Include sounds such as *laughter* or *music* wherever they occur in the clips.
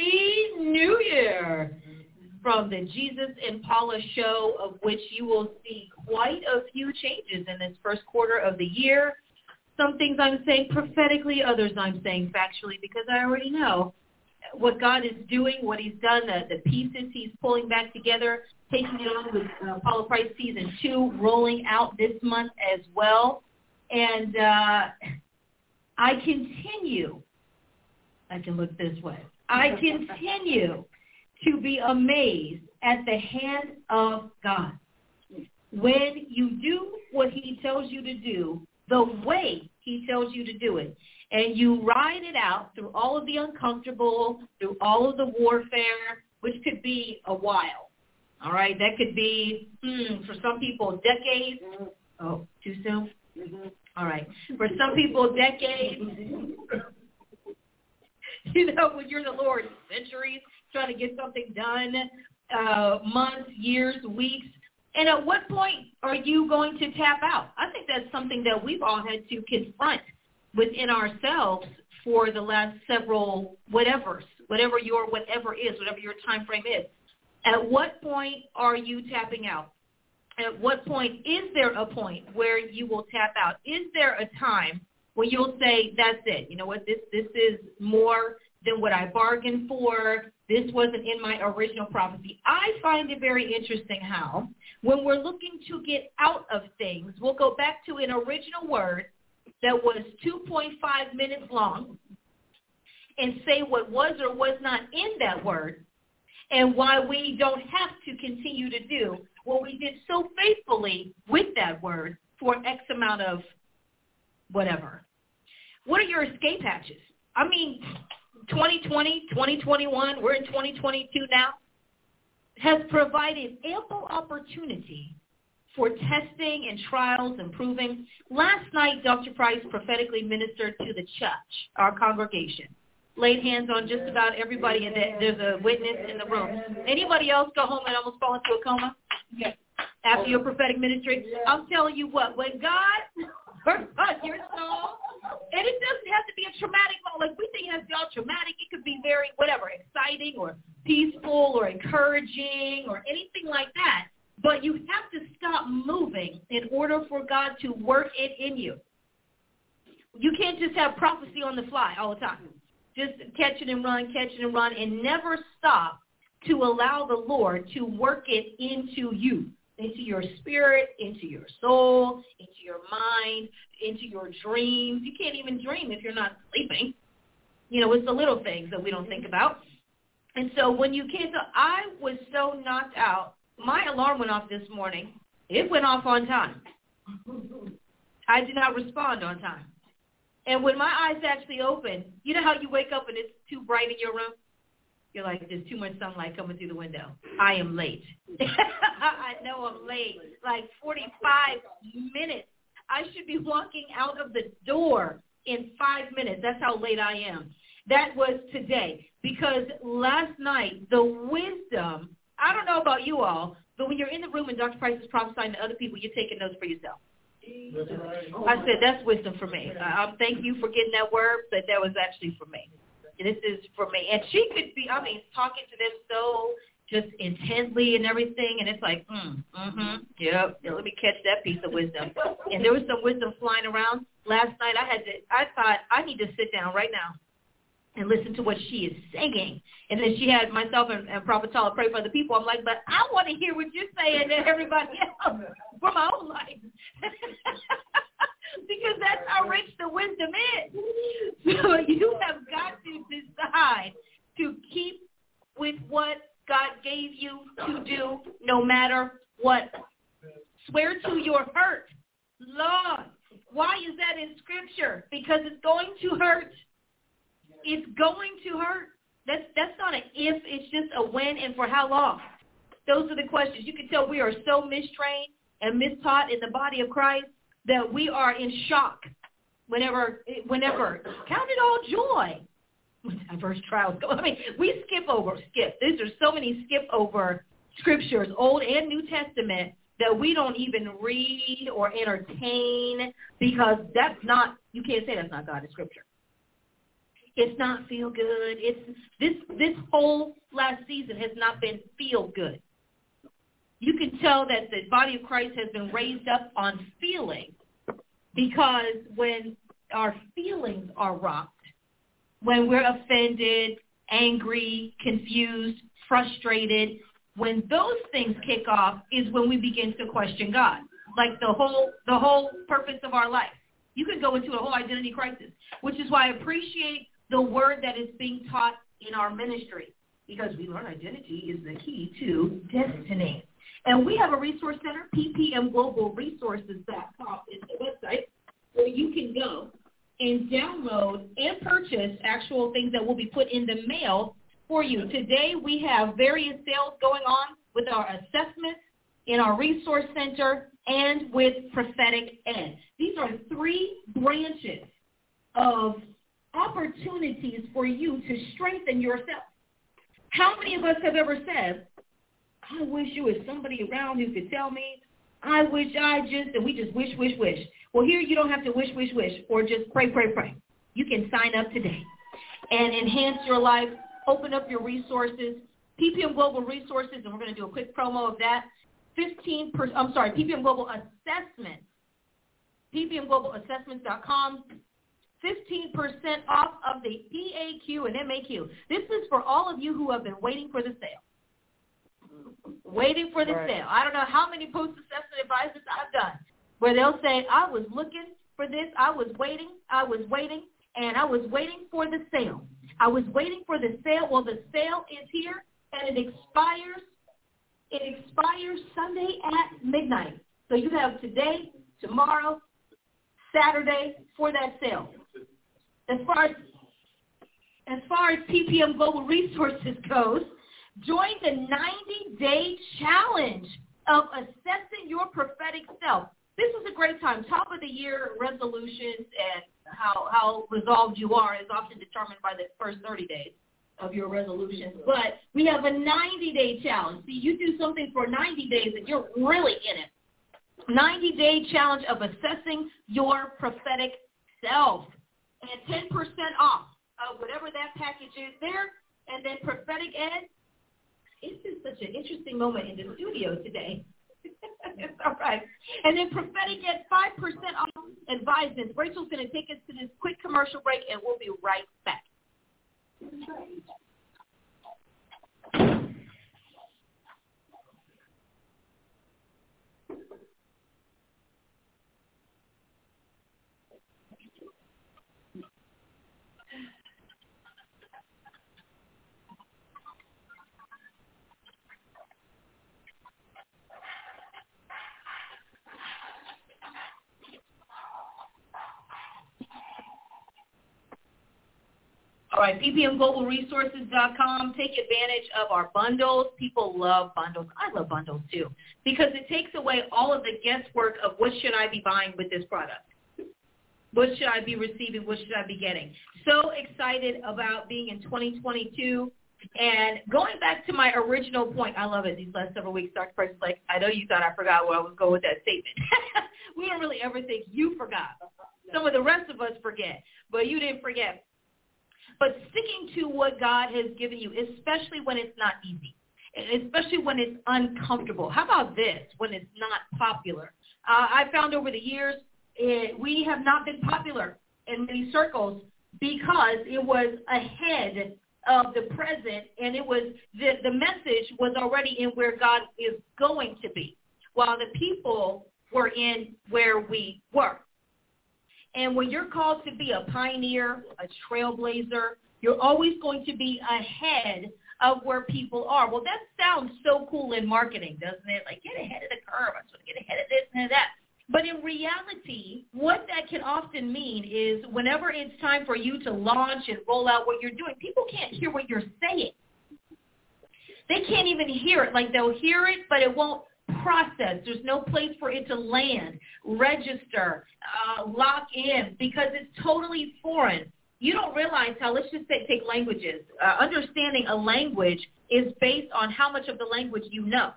Happy New Year from the Jesus and Paula show of which you will see quite a few changes in this first quarter of the year. Some things I'm saying prophetically, others I'm saying factually because I already know what God is doing, what he's done, the, the pieces he's pulling back together, taking it on with uh, Paula Price season two, rolling out this month as well. And uh, I continue, I can look this way, I continue to be amazed at the hand of God. When you do what he tells you to do, the way he tells you to do it, and you ride it out through all of the uncomfortable, through all of the warfare, which could be a while. All right, that could be hmm, for some people decades. Oh, too soon. All right, for some people decades. *laughs* *laughs* you know, when you're the Lord, centuries trying to get something done, uh, months, years, weeks. And at what point are you going to tap out? I think that's something that we've all had to confront within ourselves for the last several whatevers, whatever your whatever is, whatever your time frame is. At what point are you tapping out? At what point is there a point where you will tap out? Is there a time when you'll say, that's it. You know what? This this is more than what I bargained for. This wasn't in my original prophecy. I find it very interesting how when we're looking to get out of things, we'll go back to an original word that was 2.5 minutes long and say what was or was not in that word and why we don't have to continue to do what we did so faithfully with that word for X amount of whatever. What are your escape hatches? I mean, 2020, 2021, we're in 2022 now, has provided ample opportunity for testing and trials and proving. Last night, Dr. Price prophetically ministered to the church, our congregation. Laid hands on just about everybody, and there's a witness in the room. Anybody else go home and almost fall into a coma? Yes. After your prophetic ministry? I'm telling you what, when God *laughs* on your soul, and it doesn't have to be a traumatic moment. Like we think it has to be all traumatic. It could be very whatever, exciting or peaceful or encouraging or anything like that. But you have to stop moving in order for God to work it in you. You can't just have prophecy on the fly all the time. Just catch it and run, catch it and run, and never stop to allow the Lord to work it into you into your spirit, into your soul, into your mind, into your dreams. You can't even dream if you're not sleeping. You know, it's the little things that we don't think mm-hmm. about. And so when you can't, I was so knocked out. My alarm went off this morning. It went off on time. *laughs* I did not respond on time. And when my eyes actually opened, you know how you wake up and it's too bright in your room? You're like, there's too much sunlight coming through the window. I am late. *laughs* I know I'm late. Like 45 minutes. I should be walking out of the door in five minutes. That's how late I am. That was today. Because last night, the wisdom, I don't know about you all, but when you're in the room and Dr. Price is prophesying to other people, you're taking notes for yourself. I said, that's wisdom for me. Um, thank you for getting that word, but that was actually for me this is for me. And she could be, I mean, talking to them so just intently and everything, and it's like, mm, mm-hmm, yep, yeah, let me catch that piece of wisdom. And there was some wisdom flying around last night. I had to, I thought I need to sit down right now and listen to what she is saying. And then she had myself and, and Prophet Tala pray for the people. I'm like, but I want to hear what you're saying to everybody else *laughs* for my own life. *laughs* because that's how rich the wisdom is. *laughs* So you have got to decide to keep with what God gave you to do no matter what. Swear to your hurt. Lord, why is that in Scripture? Because it's going to hurt. It's going to hurt. That's that's not an if. It's just a when and for how long. Those are the questions. You can tell we are so mistrained and mistaught in the body of Christ that we are in shock whenever whenever count it all joy when diverse trials. I mean, we skip over skip. These are so many skip over scriptures, Old and New Testament, that we don't even read or entertain because that's not you can't say that's not God in scripture. It's not feel good. It's this this whole last season has not been feel good. You can tell that the body of Christ has been raised up on feeling because when our feelings are rocked, when we're offended, angry, confused, frustrated, when those things kick off is when we begin to question God. Like the whole the whole purpose of our life. You can go into a whole identity crisis, which is why I appreciate the word that is being taught in our ministry because we learn identity is the key to destiny. And we have a resource center, ppmglobalresources.com is the website where you can go and download and purchase actual things that will be put in the mail for you. Today we have various sales going on with our assessments in our resource center and with prophetic ed. These are three branches of opportunities for you to strengthen yourself. How many of us have ever said, I wish you was somebody around who could tell me, I wish I just, and we just wish, wish, wish. Well, here you don't have to wish, wish, wish, or just pray, pray, pray. You can sign up today and enhance your life, open up your resources. PPM Global Resources, and we're going to do a quick promo of that. 15 per, I'm sorry, PPM Global Assessments, ppmglobalassessments.com. 15% off of the PAQ and MAQ. This is for all of you who have been waiting for the sale. Waiting for the right. sale. I don't know how many post-assessment advisors I've done where they'll say, I was looking for this, I was waiting, I was waiting, and I was waiting for the sale. I was waiting for the sale. Well, the sale is here, and it expires. It expires Sunday at midnight. So you have today, tomorrow, Saturday for that sale. As far as as far as PPM Global Resources goes, join the 90-day challenge of assessing your prophetic self this is a great time. Top of the year resolutions and how, how resolved you are is often determined by the first 30 days of your resolutions. But we have a 90-day challenge. See, you do something for 90 days and you're really in it. 90-day challenge of assessing your prophetic self. And 10% off of whatever that package is there. And then prophetic ed. It's just such an interesting moment in the studio today *laughs* all right. And then prophetic ed 5% off advisements. Rachel's going to take us to this quick commercial break, and we'll be right back. All right, ppmglobalresources.com. Take advantage of our bundles. People love bundles. I love bundles too because it takes away all of the guesswork of what should I be buying with this product. What should I be receiving? What should I be getting? So excited about being in 2022. And going back to my original point, I love it. These last several weeks, Dr. Price like, I know you thought I forgot where I was going with that statement. *laughs* we don't really ever think you forgot. Some of the rest of us forget, but you didn't forget but sticking to what God has given you, especially when it's not easy, especially when it's uncomfortable. How about this, when it's not popular? Uh, I found over the years it, we have not been popular in many circles because it was ahead of the present and it was the, the message was already in where God is going to be while the people were in where we were. And when you're called to be a pioneer, a trailblazer, you're always going to be ahead of where people are. Well, that sounds so cool in marketing, doesn't it? Like get ahead of the curve. I'm going to get ahead of this and that. But in reality, what that can often mean is whenever it's time for you to launch and roll out what you're doing, people can't hear what you're saying. They can't even hear it. Like they'll hear it, but it won't process. There's no place for it to land, register, uh, lock in, because it's totally foreign. You don't realize how, let's just say, take languages. Uh, understanding a language is based on how much of the language you know.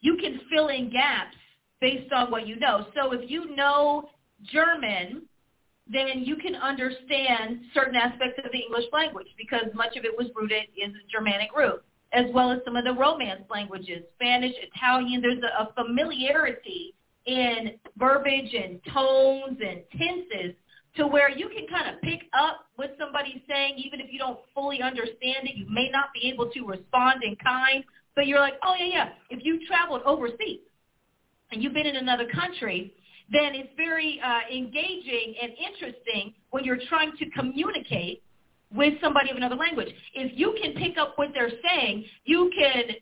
You can fill in gaps based on what you know. So if you know German, then you can understand certain aspects of the English language because much of it was rooted in the Germanic root as well as some of the Romance languages, Spanish, Italian. There's a, a familiarity in verbiage and tones and tenses to where you can kind of pick up what somebody's saying, even if you don't fully understand it. You may not be able to respond in kind, but you're like, oh, yeah, yeah. If you've traveled overseas and you've been in another country, then it's very uh, engaging and interesting when you're trying to communicate with somebody of another language. If you can pick up what they're saying, you can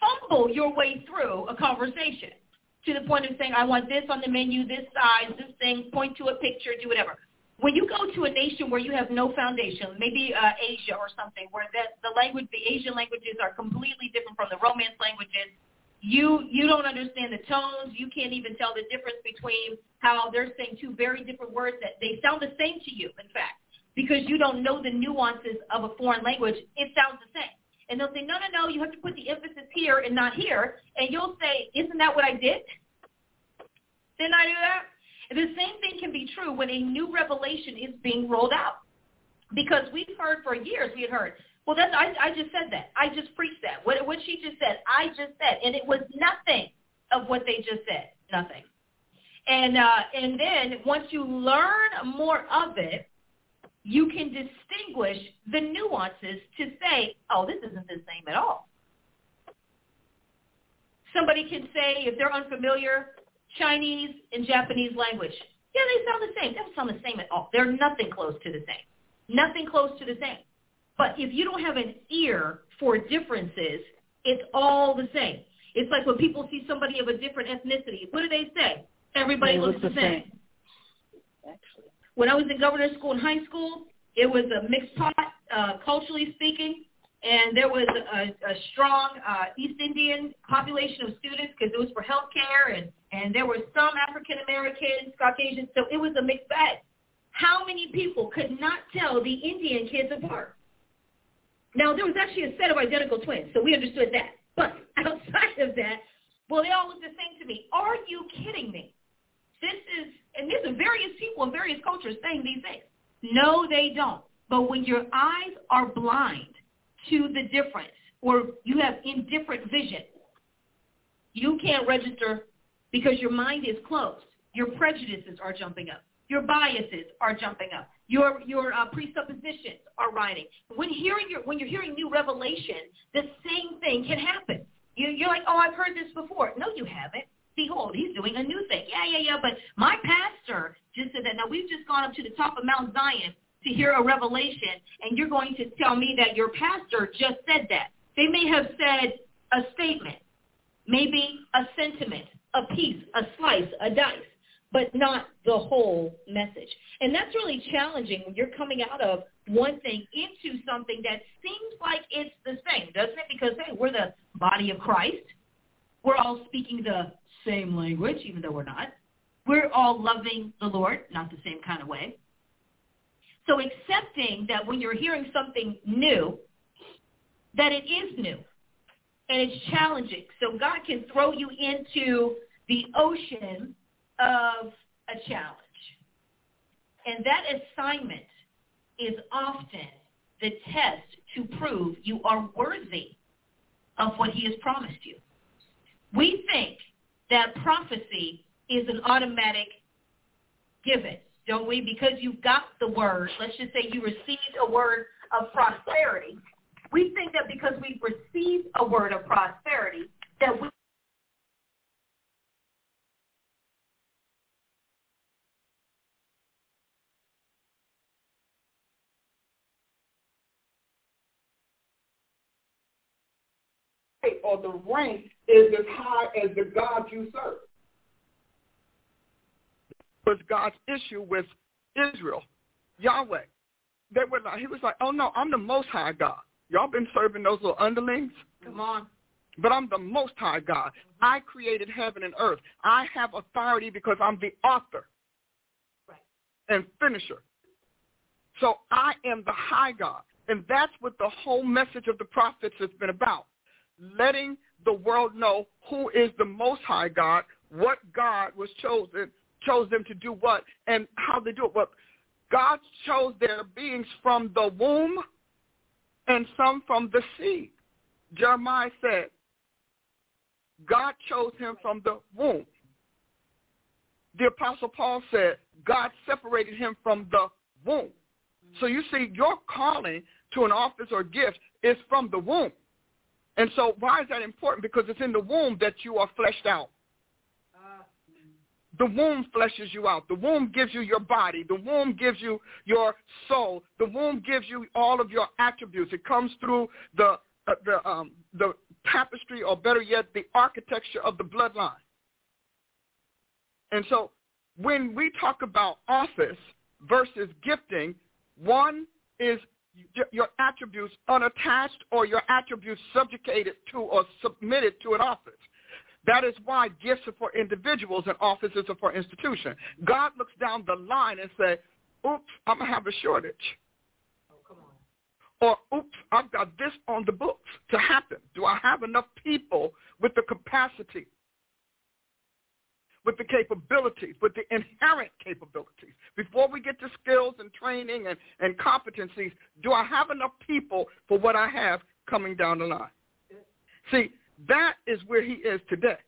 fumble your way through a conversation to the point of saying, I want this on the menu, this size, this thing, point to a picture, do whatever. When you go to a nation where you have no foundation, maybe uh, Asia or something, where the, the language, the Asian languages are completely different from the Romance languages, you you don't understand the tones. You can't even tell the difference between how they're saying two very different words that they sound the same to you. In fact, because you don't know the nuances of a foreign language, it sounds the same. And they'll say, no, no, no, you have to put the emphasis here and not here. And you'll say, isn't that what I did? Didn't I do that? And the same thing can be true when a new revelation is being rolled out. Because we've heard for years, we had heard, well, that's I, I just said that. I just preached that. What, what she just said, I just said. And it was nothing of what they just said. Nothing. And, uh, and then once you learn more of it, you can distinguish the nuances to say, oh, this isn't the same at all. Somebody can say, if they're unfamiliar, Chinese and Japanese language. Yeah, they sound the same. They don't sound the same at all. They're nothing close to the same. Nothing close to the same. But if you don't have an ear for differences, it's all the same. It's like when people see somebody of a different ethnicity, what do they say? Everybody they looks look the same. same. Actually. When I was in governor's school in high school, it was a mixed pot, uh, culturally speaking, and there was a, a strong uh, East Indian population of students because it was for healthcare, and and there were some African Americans, Caucasians, so it was a mixed bag. How many people could not tell the Indian kids apart? Now there was actually a set of identical twins, so we understood that. But *laughs* outside of that, well, they all look the same to me. Are you kidding me? This is, and there's various people cultures saying these things. No, they don't. But when your eyes are blind to the difference or you have indifferent vision, you can't register because your mind is closed. Your prejudices are jumping up. Your biases are jumping up. Your your uh, presuppositions are rising. When hearing your when you're hearing new revelation, the same thing can happen. You, you're like, oh, I've heard this before. No, you haven't. Behold, he's doing a new thing. Yeah, yeah, yeah. But my pastor just said that. Now we've just gone up to the top of Mount Zion to hear a revelation, and you're going to tell me that your pastor just said that. They may have said a statement, maybe a sentiment, a piece, a slice, a dice, but not the whole message. And that's really challenging when you're coming out of one thing into something that seems like it's the same, doesn't it? Because, hey, we're the body of Christ. We're all speaking the same language, even though we're not. We're all loving the Lord, not the same kind of way. So accepting that when you're hearing something new, that it is new and it's challenging. So God can throw you into the ocean of a challenge. And that assignment is often the test to prove you are worthy of what he has promised you. We think that prophecy is an automatic given, don't we? Because you've got the word, let's just say you received a word of prosperity. We think that because we've received a word of prosperity, that we or the rank is as high as the God you serve. Was God's issue with Israel, Yahweh. They were like, he was like, oh no, I'm the Most High God. Y'all been serving those little underlings? Come on. But I'm the Most High God. I created heaven and earth. I have authority because I'm the author right. and finisher. So I am the high God. And that's what the whole message of the prophets has been about. Letting the world know who is the most high God, what God was chosen, chose them to do what, and how they do it. But God chose their beings from the womb and some from the seed. Jeremiah said, God chose him from the womb. The Apostle Paul said, God separated him from the womb. So you see, your calling to an office or gift is from the womb. And so why is that important? Because it's in the womb that you are fleshed out. The womb fleshes you out. The womb gives you your body. The womb gives you your soul. The womb gives you all of your attributes. It comes through the uh, the um, the tapestry, or better yet, the architecture of the bloodline. And so, when we talk about office versus gifting, one is your attributes unattached or your attributes subjugated to or submitted to an office. That is why gifts are for individuals and offices are for institutions. God looks down the line and says, oops, I'm going to have a shortage. Oh, or, oops, I've got this on the books to happen. Do I have enough people with the capacity, with the capabilities, with the inherent capabilities? Before we get to skills and training and, and competencies, do I have enough people for what I have coming down the line? See, that is where he is today.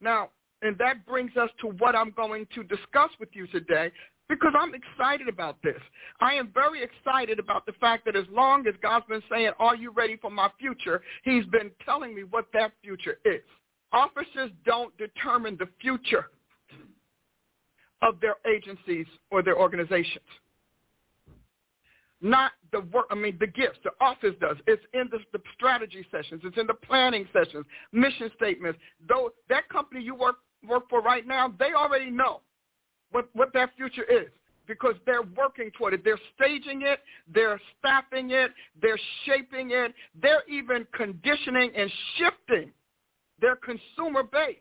Now, and that brings us to what I'm going to discuss with you today because I'm excited about this. I am very excited about the fact that as long as God's been saying, are you ready for my future, he's been telling me what that future is. Officers don't determine the future of their agencies or their organizations not the work, I mean, the gifts. The office does. It's in the, the strategy sessions. It's in the planning sessions, mission statements. Though that company you work work for right now, they already know what what that future is because they're working toward it. They're staging it. They're staffing it. They're shaping it. They're even conditioning and shifting their consumer base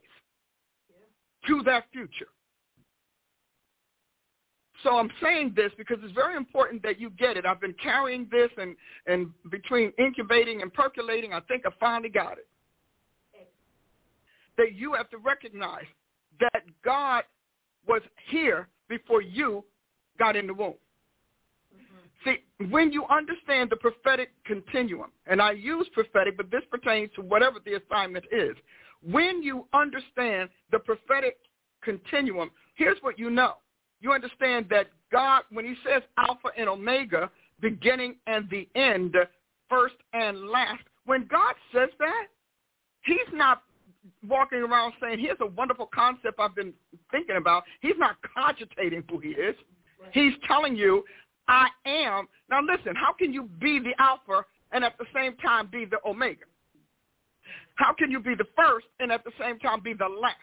to that future. So I'm saying this because it's very important that you get it. I've been carrying this and, and between incubating and percolating, I think I finally got it. That you have to recognize that God was here before you got in the womb. See, when you understand the prophetic continuum, and I use prophetic, but this pertains to whatever the assignment is. When you understand the prophetic continuum, here's what you know you understand that God, when he says Alpha and Omega, beginning and the end, first and last, when God says that, he's not walking around saying, here's a wonderful concept I've been thinking about. He's not cogitating who he is. He's telling you, I am. Now listen, how can you be the Alpha and at the same time be the Omega? How can you be the first and at the same time be the last?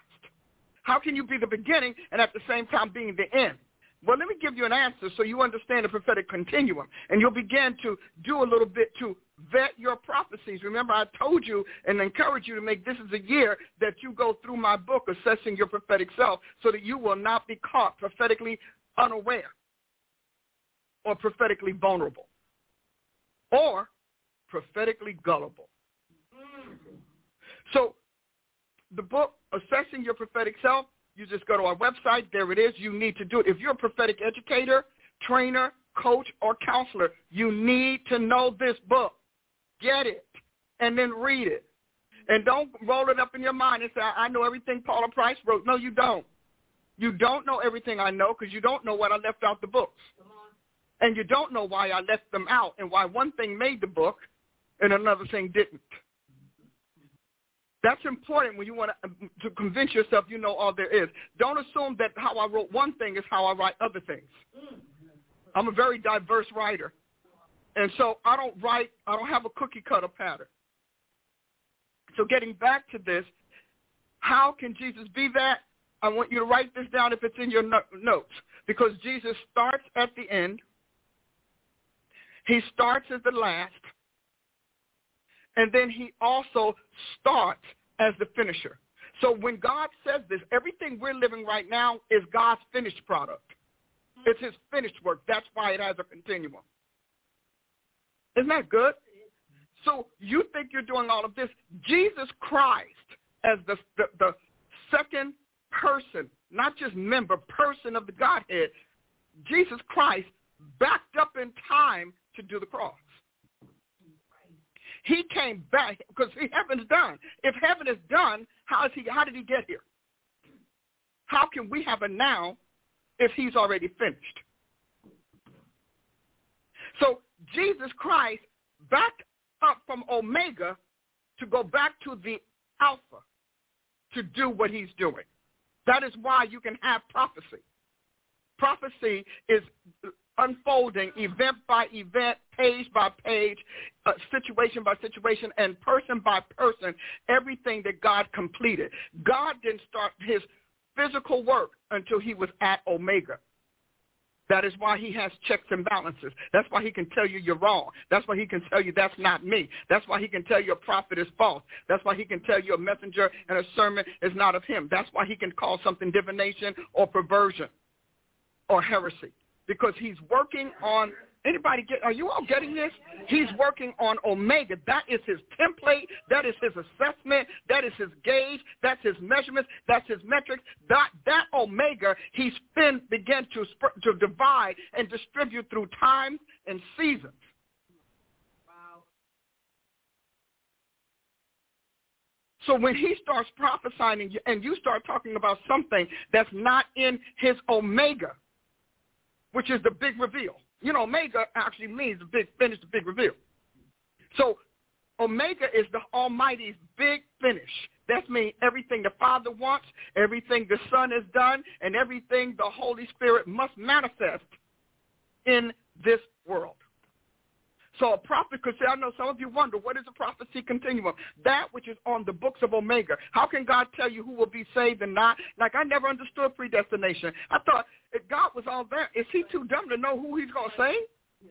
How can you be the beginning and at the same time being the end? Well, let me give you an answer so you understand the prophetic continuum, and you'll begin to do a little bit to vet your prophecies. Remember, I told you and encourage you to make this is a year that you go through my book, Assessing Your Prophetic Self, so that you will not be caught prophetically unaware or prophetically vulnerable or prophetically gullible. So the book, Assessing Your Prophetic Self, you just go to our website. There it is. You need to do it. If you're a prophetic educator, trainer, coach, or counselor, you need to know this book. Get it and then read it. And don't roll it up in your mind and say, I know everything Paula Price wrote. No, you don't. You don't know everything I know because you don't know what I left out the books. And you don't know why I left them out and why one thing made the book and another thing didn't. That's important when you want to, um, to convince yourself you know all there is. Don't assume that how I wrote one thing is how I write other things. I'm a very diverse writer. And so I don't write, I don't have a cookie cutter pattern. So getting back to this, how can Jesus be that? I want you to write this down if it's in your notes because Jesus starts at the end. He starts as the last. And then he also starts as the finisher. So when God says this, everything we're living right now is God's finished product. Mm-hmm. It's his finished work. That's why it has a continuum. Isn't that good? So you think you're doing all of this. Jesus Christ as the, the, the second person, not just member, person of the Godhead, Jesus Christ backed up in time to do the cross. He came back because heaven's done. If heaven is done, how is he? How did he get here? How can we have a now if he's already finished? So Jesus Christ backed up from Omega to go back to the Alpha to do what he's doing. That is why you can have prophecy. Prophecy is unfolding event by event, page by page, uh, situation by situation, and person by person, everything that God completed. God didn't start his physical work until he was at Omega. That is why he has checks and balances. That's why he can tell you you're wrong. That's why he can tell you that's not me. That's why he can tell you a prophet is false. That's why he can tell you a messenger and a sermon is not of him. That's why he can call something divination or perversion or heresy because he's working on Anybody get, are you all getting this? He's working on Omega. That is his template. That is his assessment. That is his gauge. That's his measurements. That's his metrics. That, that Omega, he's been, began to, to divide and distribute through times and seasons. Wow. So when he starts prophesying and you start talking about something that's not in his Omega, which is the big reveal, you know, Omega actually means the big finish, the big reveal. So Omega is the Almighty's big finish. That means everything the Father wants, everything the Son has done, and everything the Holy Spirit must manifest in this world. So a prophet could say, I know some of you wonder, what is a prophecy continuum? That which is on the books of Omega. How can God tell you who will be saved and not? Like I never understood predestination. I thought if God was all there, is he too dumb to know who he's going to save?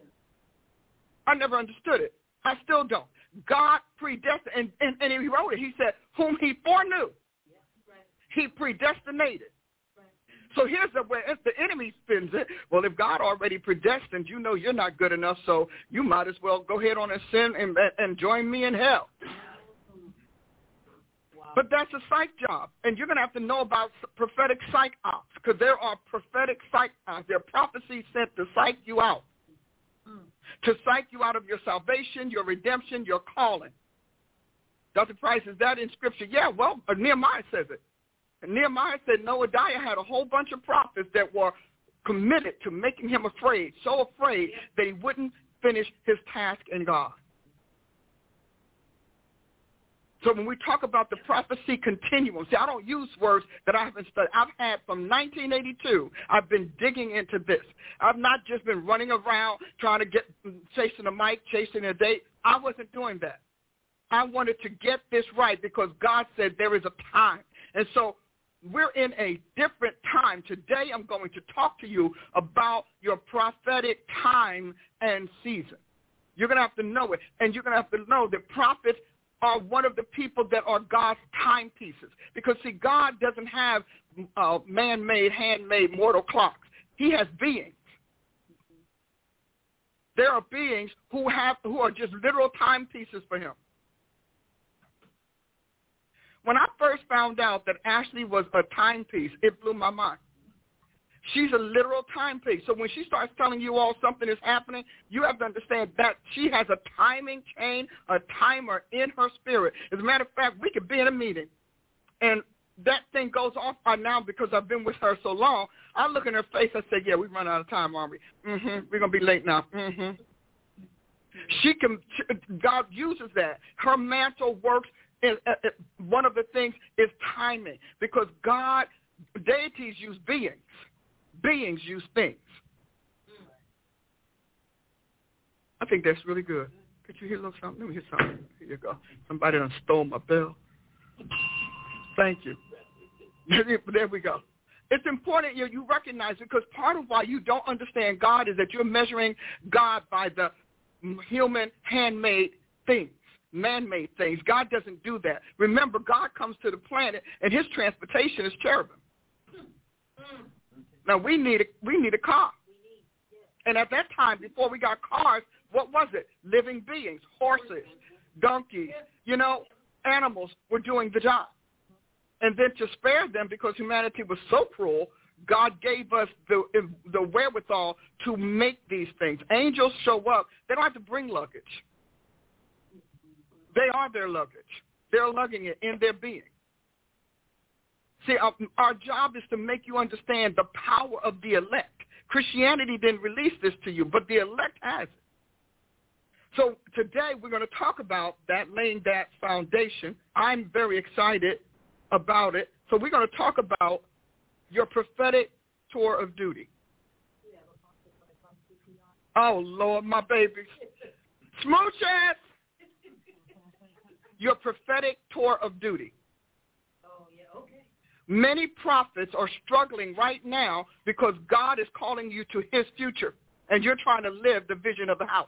I never understood it. I still don't. God predestined, and, and, and he wrote it. He said, whom he foreknew, he predestinated. So here's the way if the enemy spins it. Well, if God already predestined, you know you're not good enough, so you might as well go ahead on and sin and, and join me in hell. But that's a psych job, and you're going to have to know about prophetic psych ops because there are prophetic psych ops. There are prophecies sent to psych you out, to psych you out of your salvation, your redemption, your calling. Dr. Price, is that in Scripture? Yeah, well, Nehemiah says it. And Nehemiah said Noadiah had a whole bunch of prophets that were committed to making him afraid, so afraid that he wouldn't finish his task in God. So when we talk about the prophecy continuum, see, I don't use words that I haven't studied. I've had from 1982, I've been digging into this. I've not just been running around trying to get, chasing a mic, chasing a date. I wasn't doing that. I wanted to get this right because God said there is a time. And so we're in a different time. Today I'm going to talk to you about your prophetic time and season. You're going to have to know it. And you're going to have to know that prophets are one of the people that are God's timepieces. Because, see, God doesn't have uh, man-made, handmade mortal clocks. He has beings. There are beings who have who are just literal timepieces for him. When I first found out that Ashley was a timepiece, it blew my mind. She's a literal timepiece. So when she starts telling you all something is happening, you have to understand that she has a timing chain, a timer in her spirit. As a matter of fact, we could be in a meeting, and that thing goes off by now because I've been with her so long. I look in her face. I say, "Yeah, we run out of time, aren't we? Mm-hmm. We're gonna be late now. Mm-hmm." She can. God uses that. Her mantle works and, one of the things is timing because God, deities use beings. Beings use things. I think that's really good. Could you hear a little something? Let me hear something. Here you go. Somebody done stole my bell. Thank you. *laughs* there we go. It's important you, you recognize because part of why you don't understand God is that you're measuring God by the human handmade things, man-made things. God doesn't do that. Remember, God comes to the planet and his transportation is cherubim. Now we need a, we need a car. And at that time, before we got cars, what was it? Living beings, horses, donkeys, you know, animals were doing the job. And then to spare them because humanity was so cruel, God gave us the the wherewithal to make these things. Angels show up. They don't have to bring luggage. They are their luggage. They're lugging it in their being. See, our, our job is to make you understand the power of the elect. Christianity didn't release this to you, but the elect has it. So today we're going to talk about that, laying that foundation. I'm very excited about it. So we're going to talk about your prophetic tour of duty. Oh, Lord, my babies. Smooch ass. Your prophetic tour of duty. Oh, yeah, okay. Many prophets are struggling right now because God is calling you to his future, and you're trying to live the vision of the house.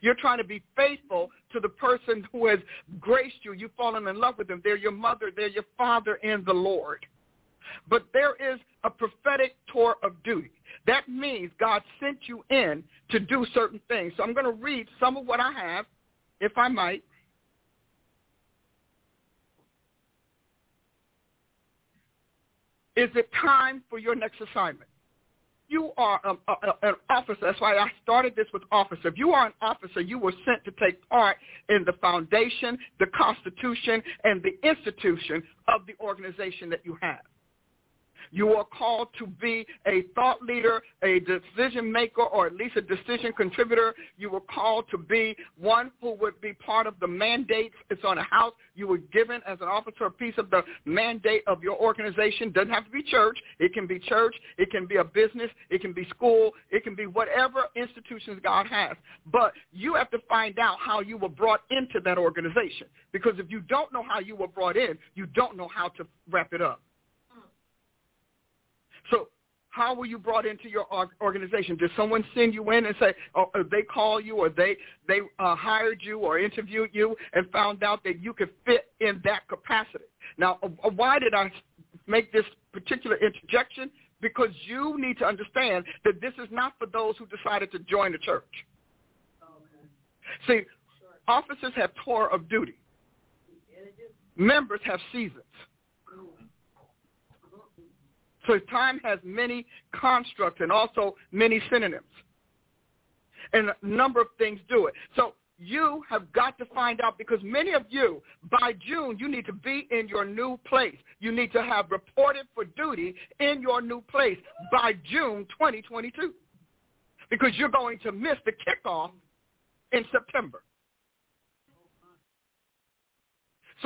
You're trying to be faithful to the person who has graced you. You've fallen in love with them. They're your mother. They're your father in the Lord. But there is a prophetic tour of duty. That means God sent you in to do certain things. So I'm going to read some of what I have, if I might. Is it time for your next assignment? you are a, a, an officer, that's why I started this with officer. If you are an officer, you were sent to take part in the foundation, the constitution, and the institution of the organization that you have. You are called to be a thought leader, a decision maker, or at least a decision contributor. You were called to be one who would be part of the mandates. It's on a house. You were given as an officer a piece of the mandate of your organization. Doesn't have to be church. It can be church. It can be a business. It can be school. It can be whatever institutions God has. But you have to find out how you were brought into that organization. Because if you don't know how you were brought in, you don't know how to wrap it up. So how were you brought into your organization? Did someone send you in and say, or oh, uh, they call you, or they they uh, hired you, or interviewed you, and found out that you could fit in that capacity? Now, uh, uh, why did I make this particular interjection? Because you need to understand that this is not for those who decided to join the church. Okay. See, officers have tour of duty. Members have seasons. So time has many constructs and also many synonyms. And a number of things do it. So you have got to find out because many of you, by June, you need to be in your new place. You need to have reported for duty in your new place by June 2022 because you're going to miss the kickoff in September.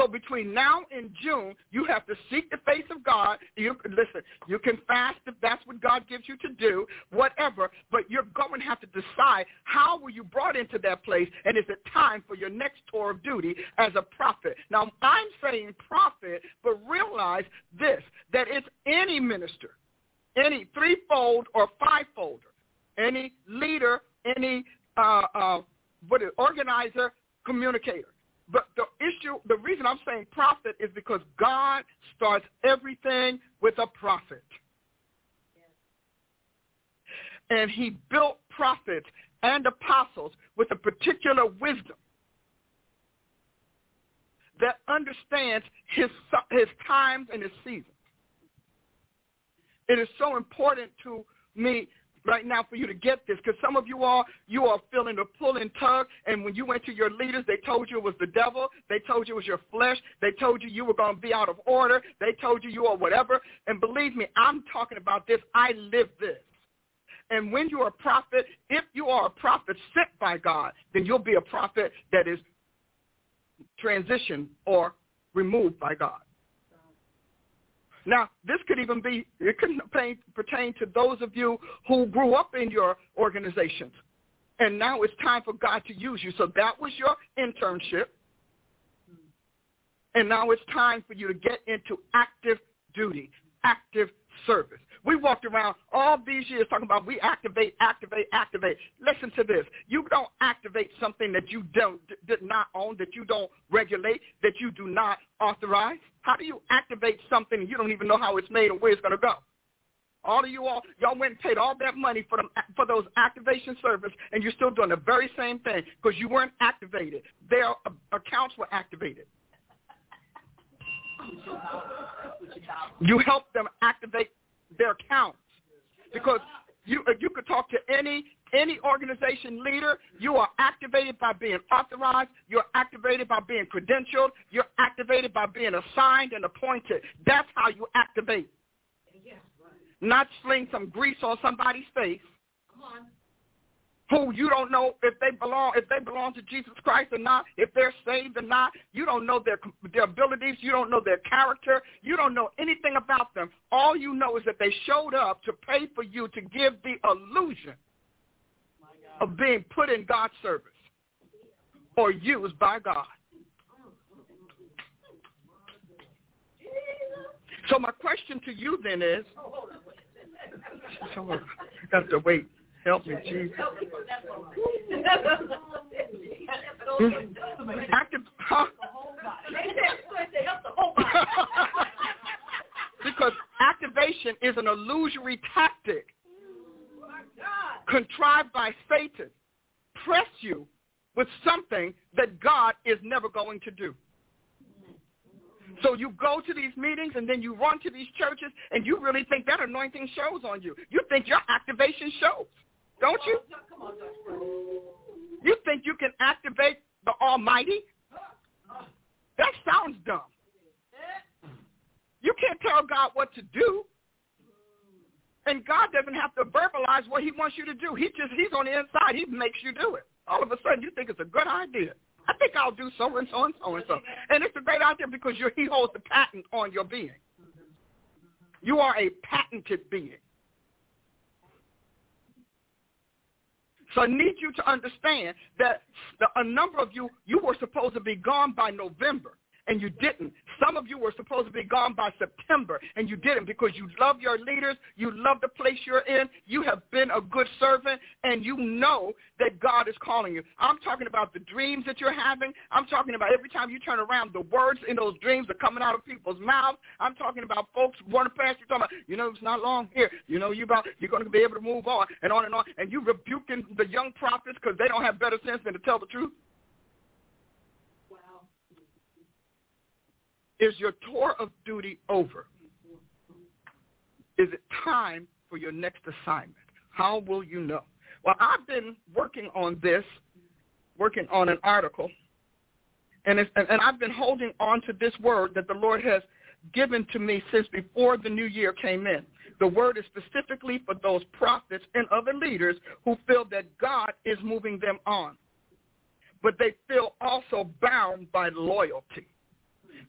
So between now and June, you have to seek the face of God. You listen. You can fast if that's what God gives you to do, whatever. But you're going to have to decide how were you brought into that place, and is it time for your next tour of duty as a prophet? Now I'm saying prophet, but realize this: that it's any minister, any threefold or fivefolder, any leader, any uh, uh, what is organizer, communicator but the issue, the reason I'm saying prophet is because God starts everything with a prophet. And he built prophets and apostles with a particular wisdom that understands his, his times and his seasons. It is so important to me right now for you to get this because some of you all, you are feeling the pull and tug. And when you went to your leaders, they told you it was the devil. They told you it was your flesh. They told you you were going to be out of order. They told you you are whatever. And believe me, I'm talking about this. I live this. And when you're a prophet, if you are a prophet sent by God, then you'll be a prophet that is transitioned or removed by God. Now, this could even be, it could pertain to those of you who grew up in your organizations And now it's time for God to use you. So that was your internship. And now it's time for you to get into active duty, active service. We walked around all these years talking about we activate, activate, activate. Listen to this. You don't activate something that you don't did not own, that you don't regulate, that you do not authorize. How do you activate something you don't even know how it's made or where it's going to go? All of you all, y'all went and paid all that money for them for those activation service, and you're still doing the very same thing because you weren't activated. Their uh, accounts were activated. *laughs* You helped them activate their accounts because you uh, you could talk to any any organization leader. You are activated by being authorized. You're activated by being credentialed. You're activated by being assigned and appointed. That's how you activate. Not sling some grease on somebody's face. Who you don't know if they belong if they belong to Jesus Christ or not, if they're saved or not. You don't know their their abilities. You don't know their character. You don't know anything about them. All you know is that they showed up to pay for you to give the illusion of being put in God's service or used by God. So my question to you then is, so I got to wait Help me, Jesus. *laughs* Active, huh? *laughs* because activation is an illusory tactic contrived by Satan. Press you with something that God is never going to do. So you go to these meetings and then you run to these churches and you really think that anointing shows on you. You think your activation shows. Don't you? You think you can activate the Almighty? That sounds dumb. You can't tell God what to do. And God doesn't have to verbalize what he wants you to do. He just he's on the inside. He makes you do it. All of a sudden you think it's a good idea. I think I'll do so and so and so and so. And it's a great idea because you're, he holds the patent on your being. You are a patented being. So I need you to understand that the, a number of you, you were supposed to be gone by November and you didn't. Some of you were supposed to be gone by September, and you didn't because you love your leaders, you love the place you're in, you have been a good servant, and you know that God is calling you. I'm talking about the dreams that you're having. I'm talking about every time you turn around, the words in those dreams are coming out of people's mouths. I'm talking about folks running past you talking about, you know, it's not long here. You know, you about you're going to be able to move on and on and on, and you rebuking the young prophets because they don't have better sense than to tell the truth. Is your tour of duty over? Is it time for your next assignment? How will you know? Well, I've been working on this, working on an article, and, and, and I've been holding on to this word that the Lord has given to me since before the new year came in. The word is specifically for those prophets and other leaders who feel that God is moving them on, but they feel also bound by loyalty.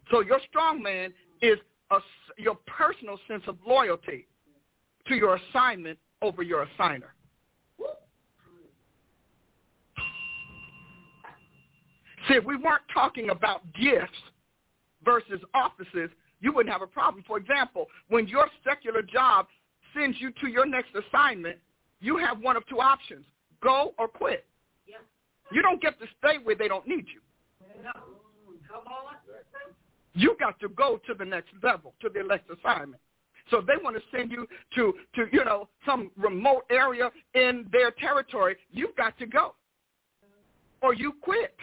So your strong man is a, your personal sense of loyalty to your assignment over your assigner. See, if we weren't talking about gifts versus offices, you wouldn't have a problem. For example, when your secular job sends you to your next assignment, you have one of two options, go or quit. Yeah. You don't get to stay where they don't need you. No. Come on. You got to go to the next level, to the next assignment. So they want to send you to, to, you know, some remote area in their territory. You've got to go. Or you quit.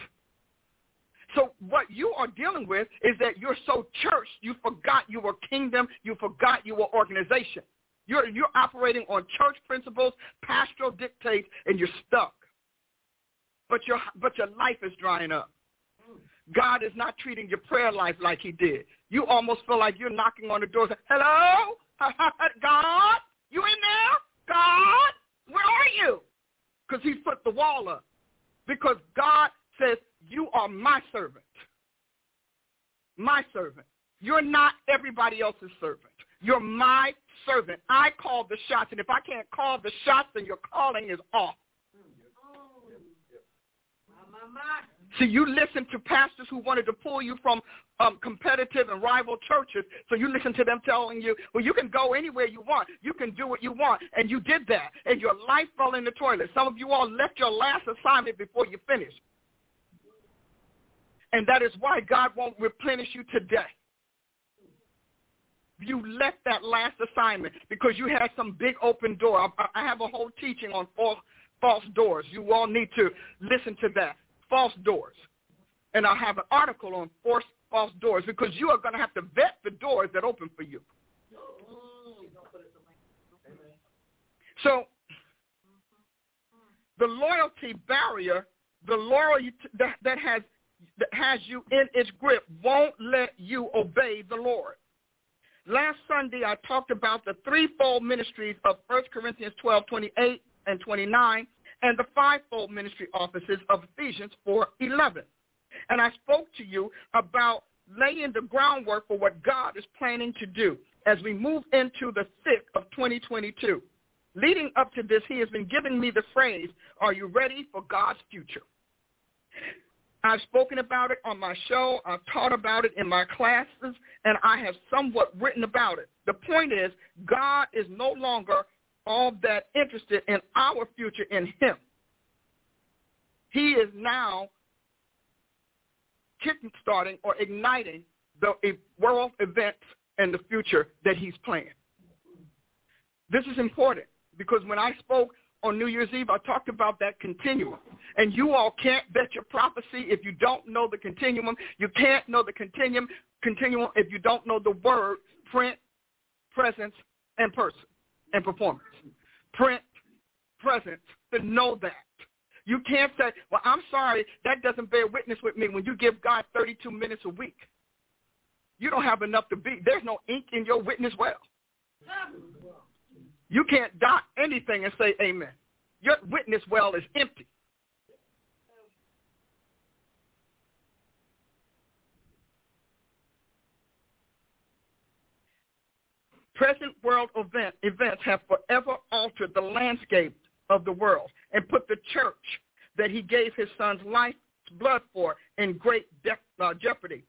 So what you are dealing with is that you're so church, you forgot you were kingdom, you forgot you were organization. You're, you're operating on church principles, pastoral dictates, and you're stuck. But your, but your life is drying up. God is not treating your prayer life like he did. You almost feel like you're knocking on the door. Saying, Hello? *laughs* God? You in there? God? Where are you? Because he put the wall up. Because God says, you are my servant. My servant. You're not everybody else's servant. You're my servant. I call the shots. And if I can't call the shots, then your calling is off. See, you listen to pastors who wanted to pull you from um, competitive and rival churches. So you listen to them telling you, well, you can go anywhere you want. You can do what you want. And you did that. And your life fell in the toilet. Some of you all left your last assignment before you finished. And that is why God won't replenish you today. You left that last assignment because you had some big open door. I, I have a whole teaching on false, false doors. You all need to listen to that. False doors. And I'll have an article on false, false doors because you are going to have to vet the doors that open for you. So the loyalty barrier, the loyalty that, that has that has you in its grip won't let you obey the Lord. Last Sunday, I talked about the threefold ministries of 1 Corinthians 12, 28 and 29, and the fivefold ministry offices of Ephesians 4, 11. And I spoke to you about laying the groundwork for what God is planning to do as we move into the thick of 2022. Leading up to this, he has been giving me the phrase, are you ready for God's future? I've spoken about it on my show. I've taught about it in my classes, and I have somewhat written about it. The point is, God is no longer all that interested in our future in him. He is now kick-starting or igniting the world events and the future that he's planning. This is important because when I spoke on New Year's Eve, I talked about that continuum. And you all can't bet your prophecy if you don't know the continuum. You can't know the continuum, continuum if you don't know the word print, presence, and person and performance. Print, presence, to know that. You can't say, well, I'm sorry, that doesn't bear witness with me when you give God 32 minutes a week. You don't have enough to be. There's no ink in your witness well. You can't dot anything and say amen. Your witness well is empty. Present world event, events have forever altered the landscape of the world and put the church that he gave his son's life's blood for in great de- uh, jeopardy.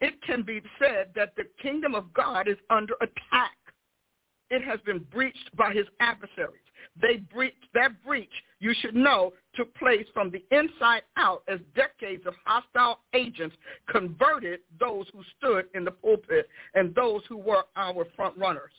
It can be said that the kingdom of God is under attack it has been breached by his adversaries. They breached, that breach, you should know, took place from the inside out as decades of hostile agents converted those who stood in the pulpit and those who were our front runners.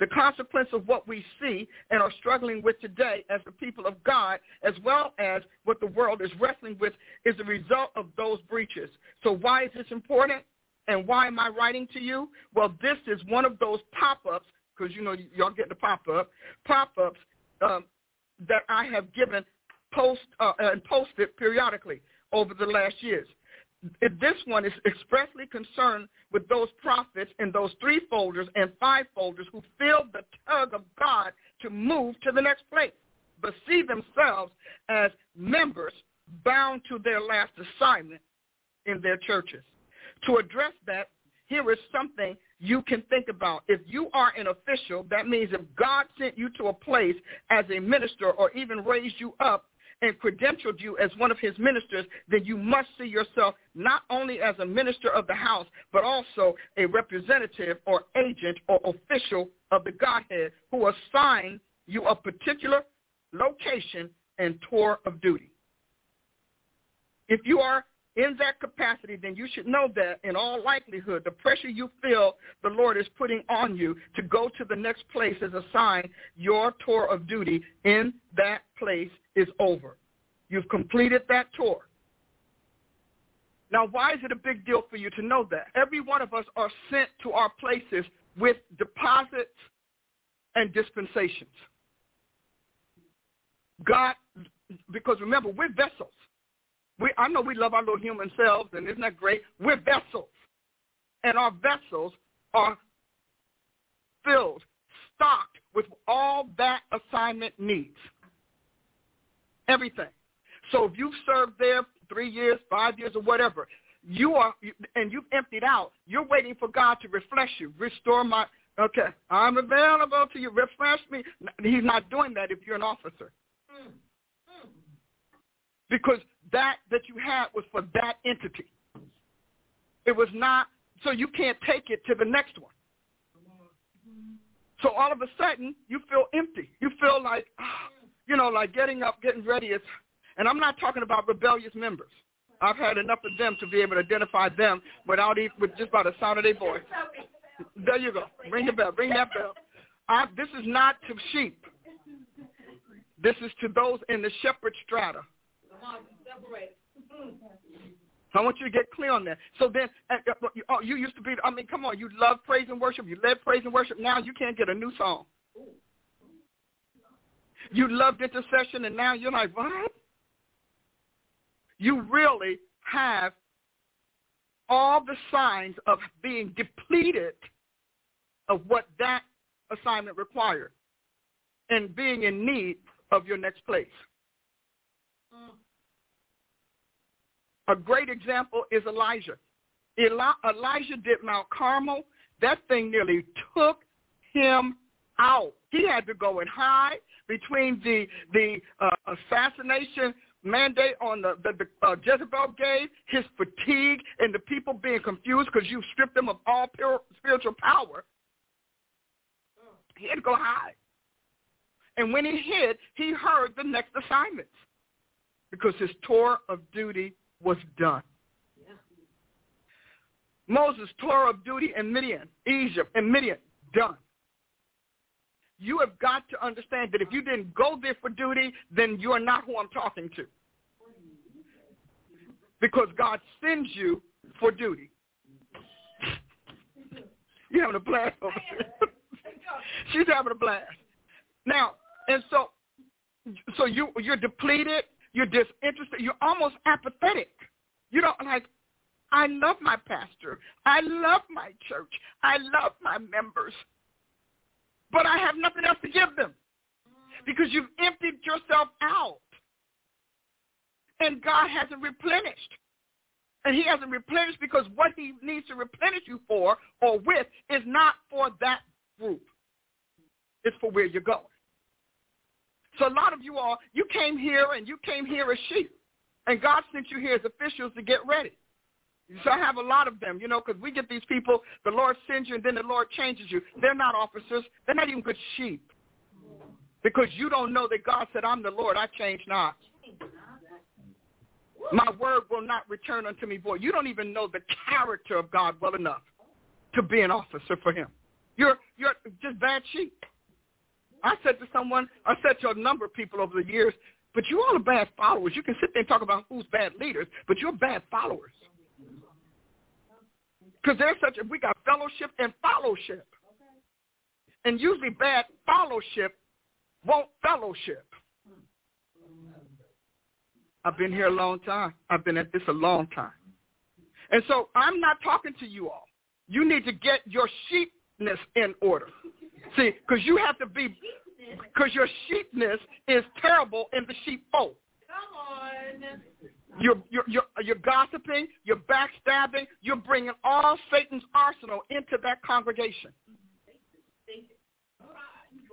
The consequence of what we see and are struggling with today as the people of God, as well as what the world is wrestling with, is the result of those breaches. So why is this important? And why am I writing to you? Well, this is one of those pop-ups because you know y'all get the pop up pop ups um, that I have given post uh, and posted periodically over the last years. This one is expressly concerned with those prophets in those three folders and five folders who feel the tug of God to move to the next place, but see themselves as members bound to their last assignment in their churches. To address that, here is something you can think about. If you are an official, that means if God sent you to a place as a minister or even raised you up and credentialed you as one of his ministers, then you must see yourself not only as a minister of the house, but also a representative or agent or official of the Godhead who assigned you a particular location and tour of duty. If you are in that capacity, then you should know that in all likelihood, the pressure you feel the Lord is putting on you to go to the next place is a sign your tour of duty in that place is over. You've completed that tour. Now, why is it a big deal for you to know that? Every one of us are sent to our places with deposits and dispensations. God, because remember, we're vessels. We, I know we love our little human selves, and isn't that great? We're vessels. And our vessels are filled, stocked with all that assignment needs. Everything. So if you've served there three years, five years, or whatever, you are, and you've emptied out, you're waiting for God to refresh you, restore my, okay, I'm available to you, refresh me. He's not doing that if you're an officer. Mm. Mm. Because that that you had was for that entity. It was not, so you can't take it to the next one. So all of a sudden, you feel empty. You feel like, ah, you know, like getting up, getting ready is, and I'm not talking about rebellious members. I've had enough of them to be able to identify them without even, with just by the sound of their voice. There you go. Ring the bell. Ring that bell. I, this is not to sheep. This is to those in the shepherd strata. I want you to get clear on that. So then, uh, uh, oh, you used to be, I mean, come on, you love praise and worship. You led praise and worship. Now you can't get a new song. You loved intercession, and now you're like, what? You really have all the signs of being depleted of what that assignment required and being in need of your next place. A great example is Elijah. Eli- Elijah did Mount Carmel. That thing nearly took him out. He had to go and hide between the the uh, assassination mandate on the, the, the uh, Jezebel gave, his fatigue, and the people being confused because you stripped them of all pure, spiritual power. He had to go hide. And when he hid, he heard the next assignments because his tour of duty was done. Yeah. Moses' tour of duty in Midian, Egypt, and Midian, done. You have got to understand that if you didn't go there for duty, then you are not who I'm talking to. Because God sends you for duty. *laughs* You're having a blast over there. *laughs* She's having a blast. Now, and so so you you're depleted, you're disinterested, you're almost apathetic. You don't like I love my pastor. I love my church. I love my members. But I have nothing else to give them because you've emptied yourself out. And God hasn't replenished. And he hasn't replenished because what he needs to replenish you for or with is not for that group. It's for where you're going. So a lot of you all, you came here and you came here as sheep. And God sent you here as officials to get ready. So I have a lot of them, you know, because we get these people, the Lord sends you and then the Lord changes you. They're not officers. They're not even good sheep. Because you don't know that God said, I'm the Lord, I change not. My word will not return unto me void. You don't even know the character of God well enough to be an officer for him. You're, you're just bad sheep. I said to someone, I said to a number of people over the years, but you all are bad followers. You can sit there and talk about who's bad leaders, but you're bad followers. Because there's such a, we got fellowship and fellowship. And usually bad fellowship won't fellowship. I've been here a long time. I've been at this a long time. And so I'm not talking to you all. You need to get your sheepness in order. See, because you have to be, because your sheepness is terrible in the sheepfold. Come on. You're, you're, you're, you're gossiping, you're backstabbing, you're bringing all Satan's arsenal into that congregation.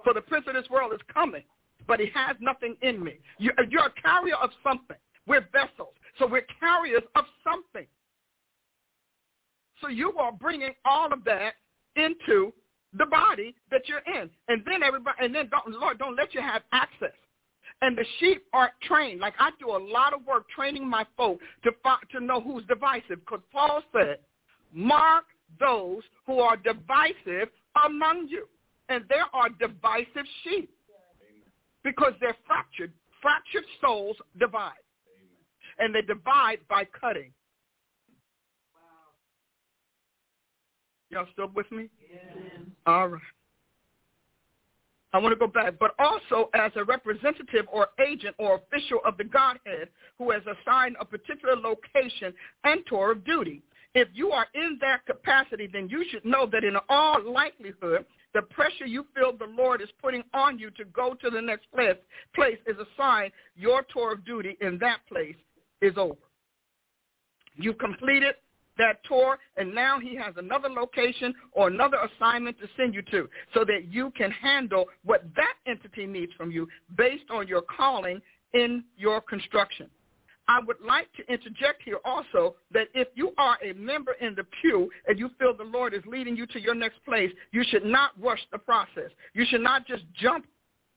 For the prince of this world is coming, but he has nothing in me. You're, you're a carrier of something. We're vessels, so we're carriers of something. So you are bringing all of that into the body that you're in. And then everybody, and then don't, Lord, don't let you have access. And the sheep aren't trained. Like I do a lot of work training my folk to to know who's divisive. Because Paul said, mark those who are divisive among you. And there are divisive sheep because they're fractured. Fractured souls divide. And they divide by cutting. Y'all still with me? Yeah. All right. I want to go back, but also as a representative or agent or official of the Godhead who has assigned a particular location and tour of duty. If you are in that capacity, then you should know that in all likelihood, the pressure you feel the Lord is putting on you to go to the next place, place is a sign your tour of duty in that place is over. You've completed that tour, and now he has another location or another assignment to send you to so that you can handle what that entity needs from you based on your calling in your construction. I would like to interject here also that if you are a member in the pew and you feel the Lord is leading you to your next place, you should not rush the process. You should not just jump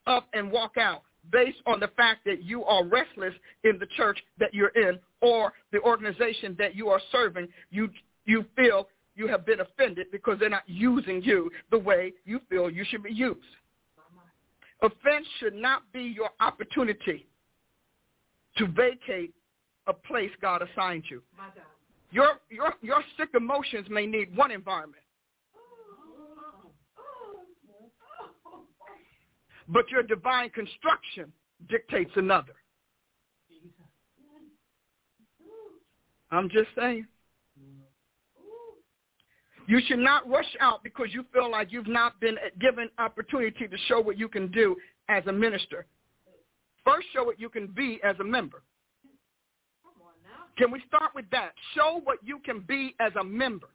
up and walk out based on the fact that you are restless in the church that you're in or the organization that you are serving. You, you feel you have been offended because they're not using you the way you feel you should be used. Offense should not be your opportunity to vacate a place God assigned you. Your, your, your sick emotions may need one environment. But your divine construction dictates another. I'm just saying. You should not rush out because you feel like you've not been given opportunity to show what you can do as a minister. First, show what you can be as a member. Can we start with that? Show what you can be as a member.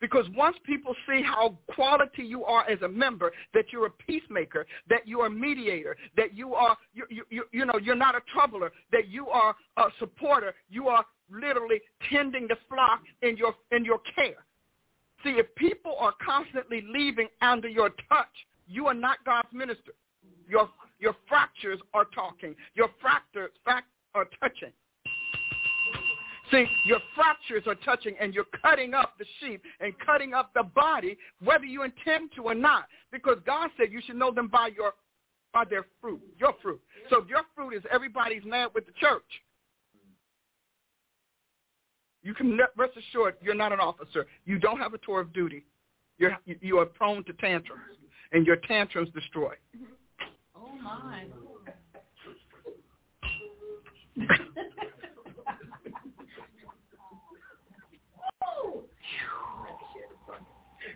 Because once people see how quality you are as a member, that you're a peacemaker, that you're a mediator, that you are, you, you, you, you know, you're not a troubler, that you are a supporter, you are literally tending the flock in your, in your care. See, if people are constantly leaving under your touch, you are not God's minister. Your, your fractures are talking. Your fractures are touching. See, your fractures are touching and you're cutting up the sheep and cutting up the body, whether you intend to or not. Because God said you should know them by your by their fruit, your fruit. So if your fruit is everybody's mad with the church. You can rest assured you're not an officer. You don't have a tour of duty. You're, you are prone to tantrums, and your tantrums destroy. Oh, my. *laughs*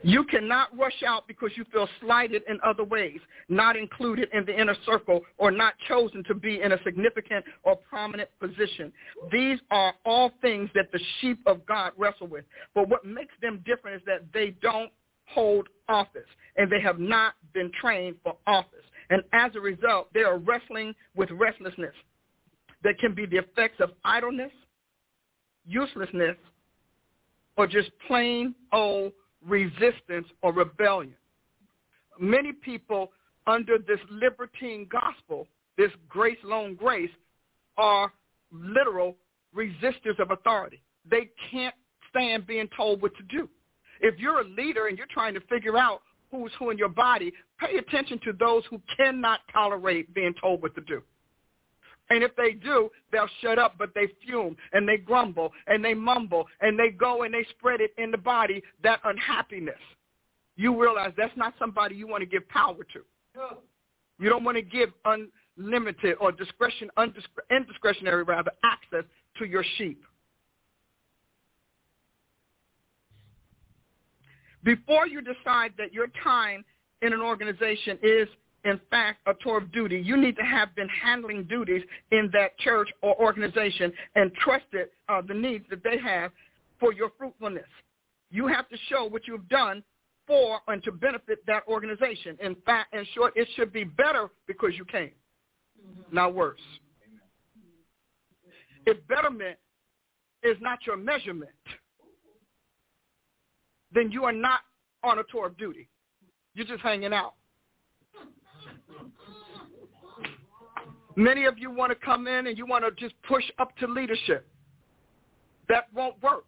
You cannot rush out because you feel slighted in other ways, not included in the inner circle, or not chosen to be in a significant or prominent position. These are all things that the sheep of God wrestle with. But what makes them different is that they don't hold office, and they have not been trained for office. And as a result, they are wrestling with restlessness that can be the effects of idleness, uselessness, or just plain old resistance or rebellion. Many people under this libertine gospel, this grace, lone grace, are literal resistors of authority. They can't stand being told what to do. If you're a leader and you're trying to figure out who's who in your body, pay attention to those who cannot tolerate being told what to do. And if they do, they'll shut up, but they fume and they grumble and they mumble and they go and they spread it in the body, that unhappiness. You realize that's not somebody you want to give power to. You don't want to give unlimited or discretion, indiscretionary rather, access to your sheep. Before you decide that your time in an organization is in fact, a tour of duty. You need to have been handling duties in that church or organization and trusted uh, the needs that they have for your fruitfulness. You have to show what you've done for and to benefit that organization. In fact, in short, it should be better because you came, mm-hmm. not worse. If betterment is not your measurement, then you are not on a tour of duty. You're just hanging out. Many of you want to come in and you want to just push up to leadership. That won't work.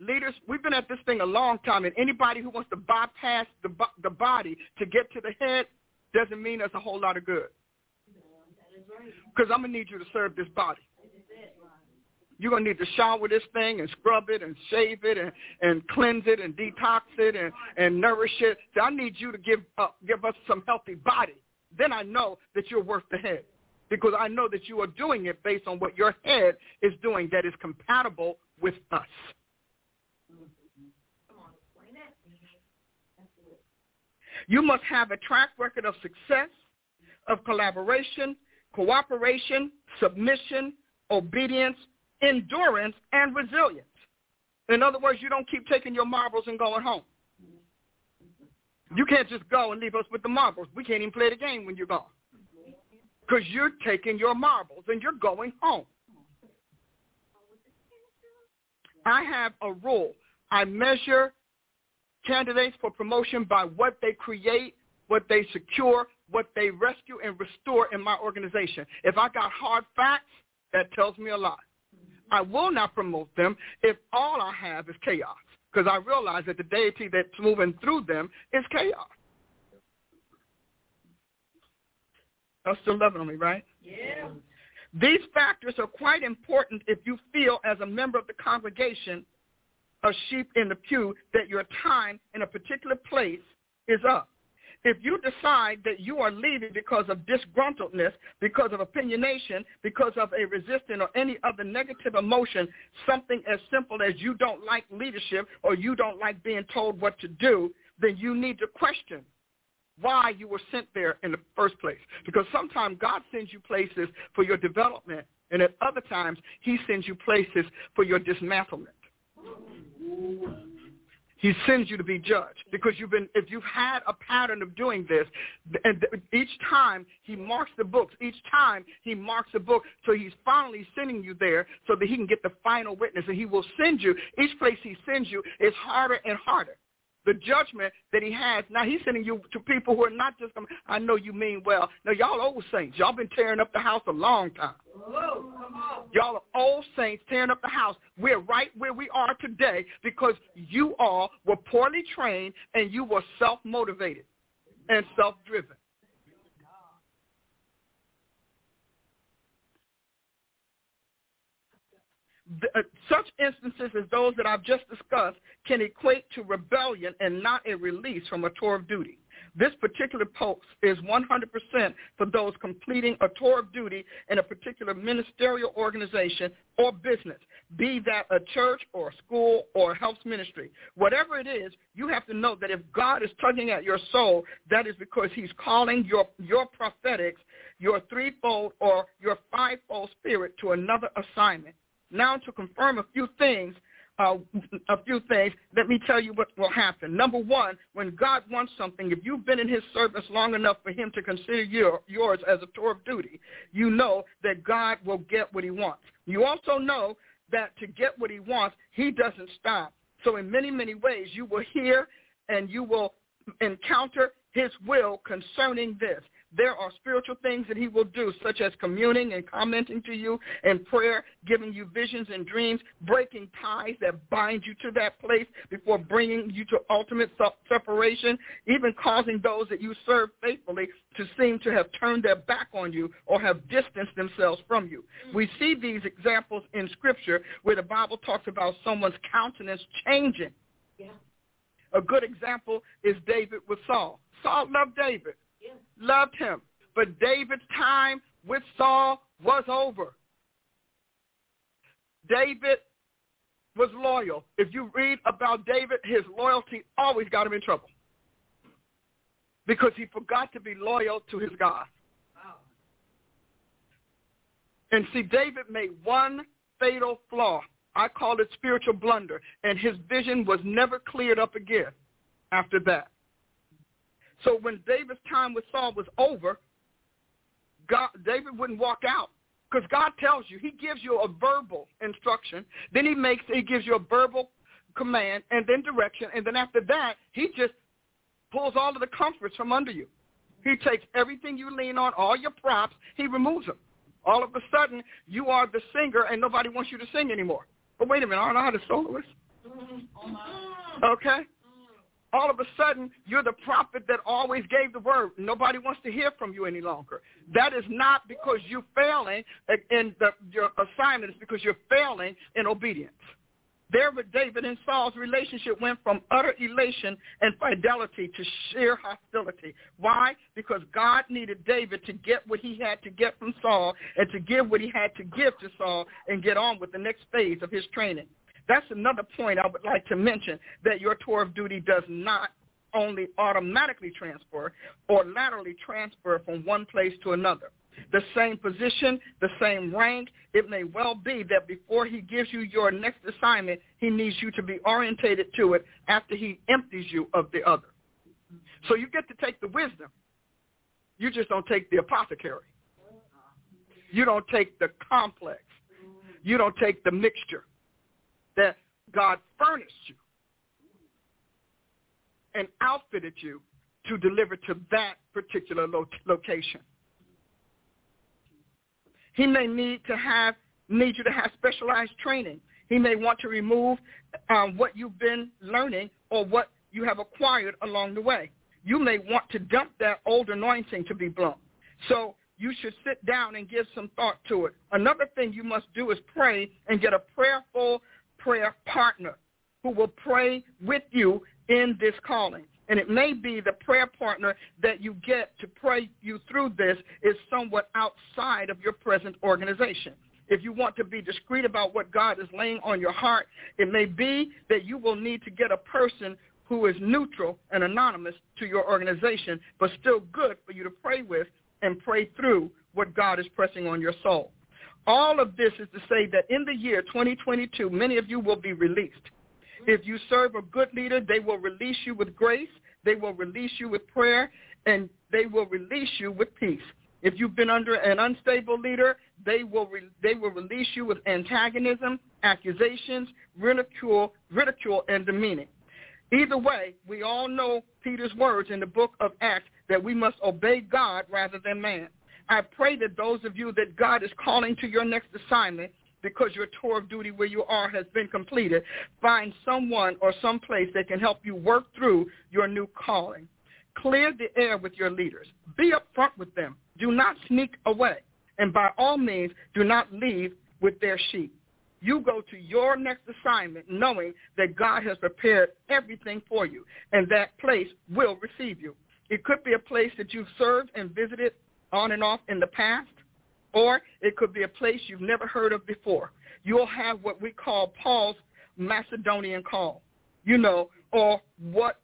Leaders, we've been at this thing a long time, and anybody who wants to bypass the, the body to get to the head doesn't mean there's a whole lot of good. Because I'm going to need you to serve this body. You're going to need to shower this thing and scrub it and shave it and, and cleanse it and detox it and, and nourish it. So I need you to give, uh, give us some healthy body. Then I know that you're worth the head because I know that you are doing it based on what your head is doing that is compatible with us. You must have a track record of success, of collaboration, cooperation, submission, obedience, endurance, and resilience. In other words, you don't keep taking your marbles and going home. You can't just go and leave us with the marbles. We can't even play the game when you're gone because you're taking your marbles and you're going home. I have a rule. I measure candidates for promotion by what they create, what they secure, what they rescue and restore in my organization. If I got hard facts, that tells me a lot. I will not promote them if all I have is chaos because I realize that the deity that's moving through them is chaos. Y'all still loving on me, right? Yeah. These factors are quite important if you feel as a member of the congregation, a sheep in the pew, that your time in a particular place is up. If you decide that you are leaving because of disgruntledness, because of opinionation, because of a resistance or any other negative emotion, something as simple as you don't like leadership or you don't like being told what to do, then you need to question why you were sent there in the first place. Because sometimes God sends you places for your development, and at other times he sends you places for your dismantlement. He sends you to be judged because you've been, if you've had a pattern of doing this, and each time he marks the books, each time he marks the book, so he's finally sending you there so that he can get the final witness, and he will send you. Each place he sends you is harder and harder the judgment that he has. Now he's sending you to people who are not just coming, I know you mean well. Now y'all old saints, y'all been tearing up the house a long time. Y'all are old saints tearing up the house. We're right where we are today because you all were poorly trained and you were self-motivated and self-driven. Uh, such instances as those that I've just discussed can equate to rebellion and not a release from a tour of duty. This particular post is 100% for those completing a tour of duty in a particular ministerial organization or business, be that a church or a school or a health ministry. Whatever it is, you have to know that if God is tugging at your soul, that is because he's calling your, your prophetics, your threefold or your fivefold spirit to another assignment. Now to confirm a few things, uh, a few things, let me tell you what will happen. Number one, when God wants something, if you've been in his service long enough for him to consider your, yours as a tour of duty, you know that God will get what he wants. You also know that to get what he wants, he doesn't stop. So in many, many ways, you will hear and you will encounter his will concerning this there are spiritual things that he will do, such as communing and commenting to you in prayer, giving you visions and dreams, breaking ties that bind you to that place before bringing you to ultimate separation, even causing those that you serve faithfully to seem to have turned their back on you or have distanced themselves from you. Mm. We see these examples in Scripture where the Bible talks about someone's countenance changing. Yeah. A good example is David with Saul. Saul loved David loved him. But David's time with Saul was over. David was loyal. If you read about David, his loyalty always got him in trouble because he forgot to be loyal to his God. And see, David made one fatal flaw. I call it spiritual blunder. And his vision was never cleared up again after that. So when David's time with Saul was over, God, David wouldn't walk out because God tells you. He gives you a verbal instruction. Then he makes he gives you a verbal command and then direction. And then after that, he just pulls all of the comforts from under you. He takes everything you lean on, all your props, he removes them. All of a sudden, you are the singer and nobody wants you to sing anymore. But wait a minute, aren't I the soloist? Mm-hmm. Okay? All of a sudden you're the prophet that always gave the word. Nobody wants to hear from you any longer. That is not because you're failing in the, your assignment. It's because you're failing in obedience. There with David and Saul's relationship went from utter elation and fidelity to sheer hostility. Why? Because God needed David to get what he had to get from Saul and to give what he had to give to Saul and get on with the next phase of his training. That's another point I would like to mention, that your tour of duty does not only automatically transfer or laterally transfer from one place to another. The same position, the same rank, it may well be that before he gives you your next assignment, he needs you to be orientated to it after he empties you of the other. So you get to take the wisdom. You just don't take the apothecary. You don't take the complex. You don't take the mixture that God furnished you and outfitted you to deliver to that particular lo- location. He may need to have need you to have specialized training. He may want to remove um, what you've been learning or what you have acquired along the way. You may want to dump that old anointing to be blown. So you should sit down and give some thought to it. Another thing you must do is pray and get a prayerful prayer partner who will pray with you in this calling. And it may be the prayer partner that you get to pray you through this is somewhat outside of your present organization. If you want to be discreet about what God is laying on your heart, it may be that you will need to get a person who is neutral and anonymous to your organization, but still good for you to pray with and pray through what God is pressing on your soul. All of this is to say that in the year 2022, many of you will be released. If you serve a good leader, they will release you with grace, they will release you with prayer, and they will release you with peace. If you've been under an unstable leader, they will re- they will release you with antagonism, accusations, ridicule, ridicule, and demeaning. Either way, we all know Peter's words in the book of Acts that we must obey God rather than man. I pray that those of you that God is calling to your next assignment because your tour of duty where you are has been completed, find someone or some place that can help you work through your new calling. Clear the air with your leaders. Be upfront with them. Do not sneak away. And by all means, do not leave with their sheep. You go to your next assignment knowing that God has prepared everything for you, and that place will receive you. It could be a place that you've served and visited on and off in the past, or it could be a place you've never heard of before. You'll have what we call Paul's Macedonian call, you know, or what,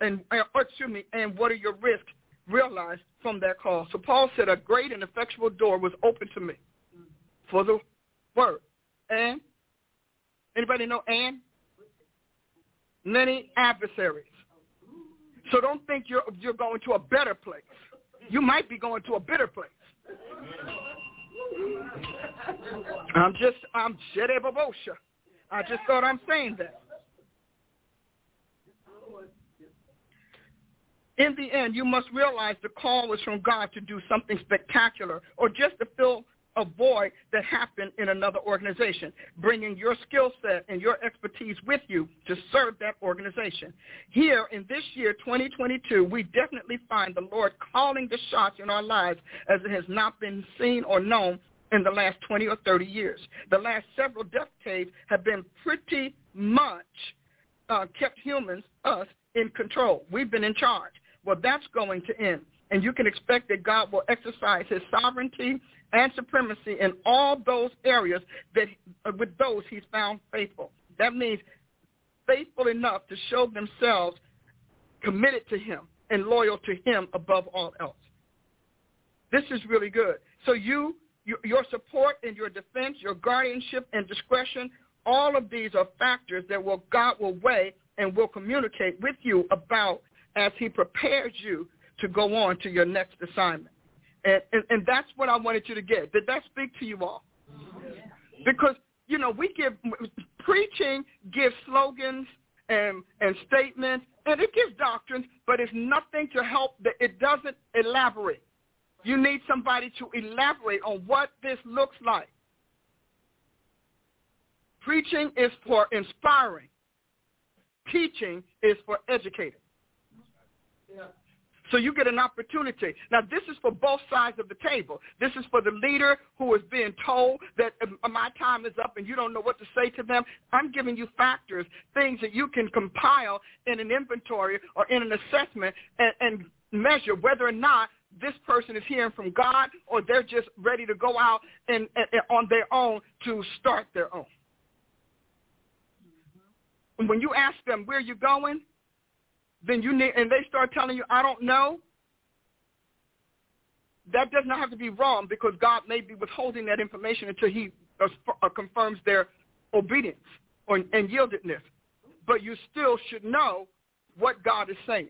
and or excuse me, and what are your risks realized from that call. So Paul said, a great and effectual door was open to me for the word. And anybody know and? Many adversaries. So don't think you're you're going to a better place. You might be going to a bitter place. I'm just, I'm Babosha. I just thought I'm saying that. In the end, you must realize the call is from God to do something spectacular or just to fill a void that happened in another organization, bringing your skill set and your expertise with you to serve that organization. Here in this year, 2022, we definitely find the Lord calling the shots in our lives as it has not been seen or known in the last 20 or 30 years. The last several decades have been pretty much uh, kept humans, us, in control. We've been in charge. Well, that's going to end. And you can expect that God will exercise his sovereignty and supremacy in all those areas that uh, with those he's found faithful. That means faithful enough to show themselves committed to him and loyal to him above all else. This is really good. So you, your support and your defense, your guardianship and discretion, all of these are factors that will God will weigh and will communicate with you about as he prepares you to go on to your next assignment. And, and, and that's what I wanted you to get. Did that speak to you all? Because, you know, we give, preaching gives slogans and, and statements, and it gives doctrines, but it's nothing to help, that it doesn't elaborate. You need somebody to elaborate on what this looks like. Preaching is for inspiring. Teaching is for educating. Yeah. So you get an opportunity. Now, this is for both sides of the table. This is for the leader who is being told that uh, my time is up and you don't know what to say to them. I'm giving you factors, things that you can compile in an inventory or in an assessment and, and measure whether or not this person is hearing from God or they're just ready to go out and, and, and on their own to start their own. When you ask them where are you're going, then you need, and they start telling you, I don't know, that does not have to be wrong because God may be withholding that information until he uh, uh, confirms their obedience and yieldedness. But you still should know what God is saying.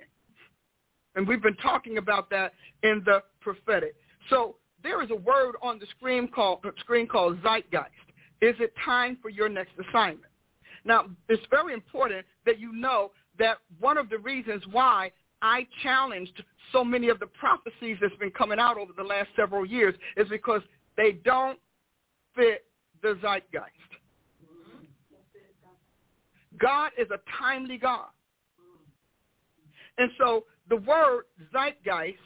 And we've been talking about that in the prophetic. So there is a word on the screen called, screen called zeitgeist. Is it time for your next assignment? Now, it's very important that you know that one of the reasons why I challenged so many of the prophecies that's been coming out over the last several years is because they don't fit the zeitgeist. God is a timely God. And so the word zeitgeist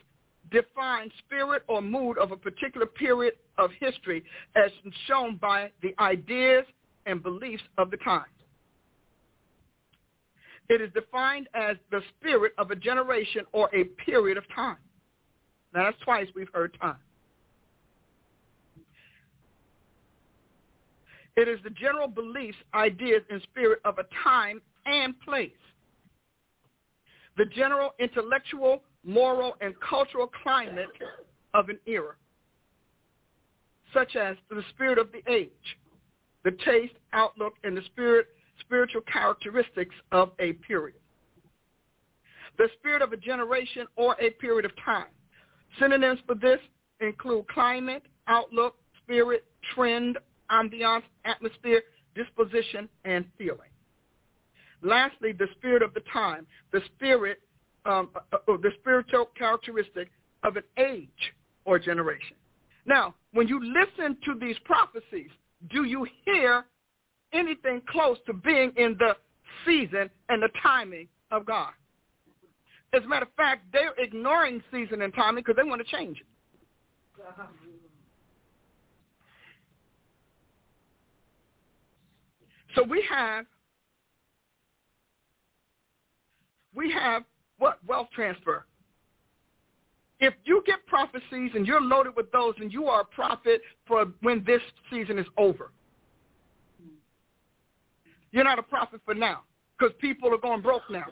defines spirit or mood of a particular period of history as shown by the ideas and beliefs of the time. It is defined as the spirit of a generation or a period of time. Now that's twice we've heard time. It is the general beliefs, ideas, and spirit of a time and place. The general intellectual, moral, and cultural climate of an era, such as the spirit of the age, the taste, outlook, and the spirit, spiritual characteristics of a period. The spirit of a generation or a period of time. Synonyms for this include climate, outlook, spirit, trend, ambiance, atmosphere, disposition, and feeling. Lastly, the spirit of the time, the spirit, um, uh, uh, the spiritual characteristic of an age or generation. Now, when you listen to these prophecies, do you hear anything close to being in the season and the timing of God? As a matter of fact, they're ignoring season and timing because they want to change it. So we have we have what? Wealth transfer. If you get prophecies and you're loaded with those and you are a prophet for when this season is over. You're not a prophet for now because people are going broke now.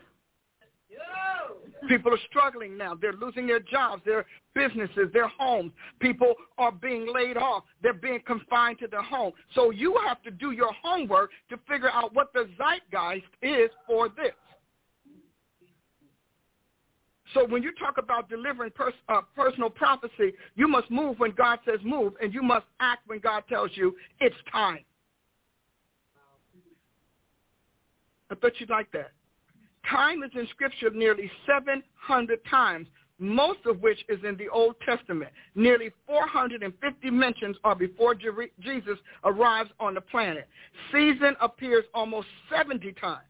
People are struggling now. They're losing their jobs, their businesses, their homes. People are being laid off. They're being confined to their home. So you have to do your homework to figure out what the zeitgeist is for this. So when you talk about delivering pers- uh, personal prophecy, you must move when God says move, and you must act when God tells you it's time. I thought you'd like that. Time is in Scripture nearly 700 times, most of which is in the Old Testament. Nearly 450 mentions are before Jesus arrives on the planet. Season appears almost 70 times.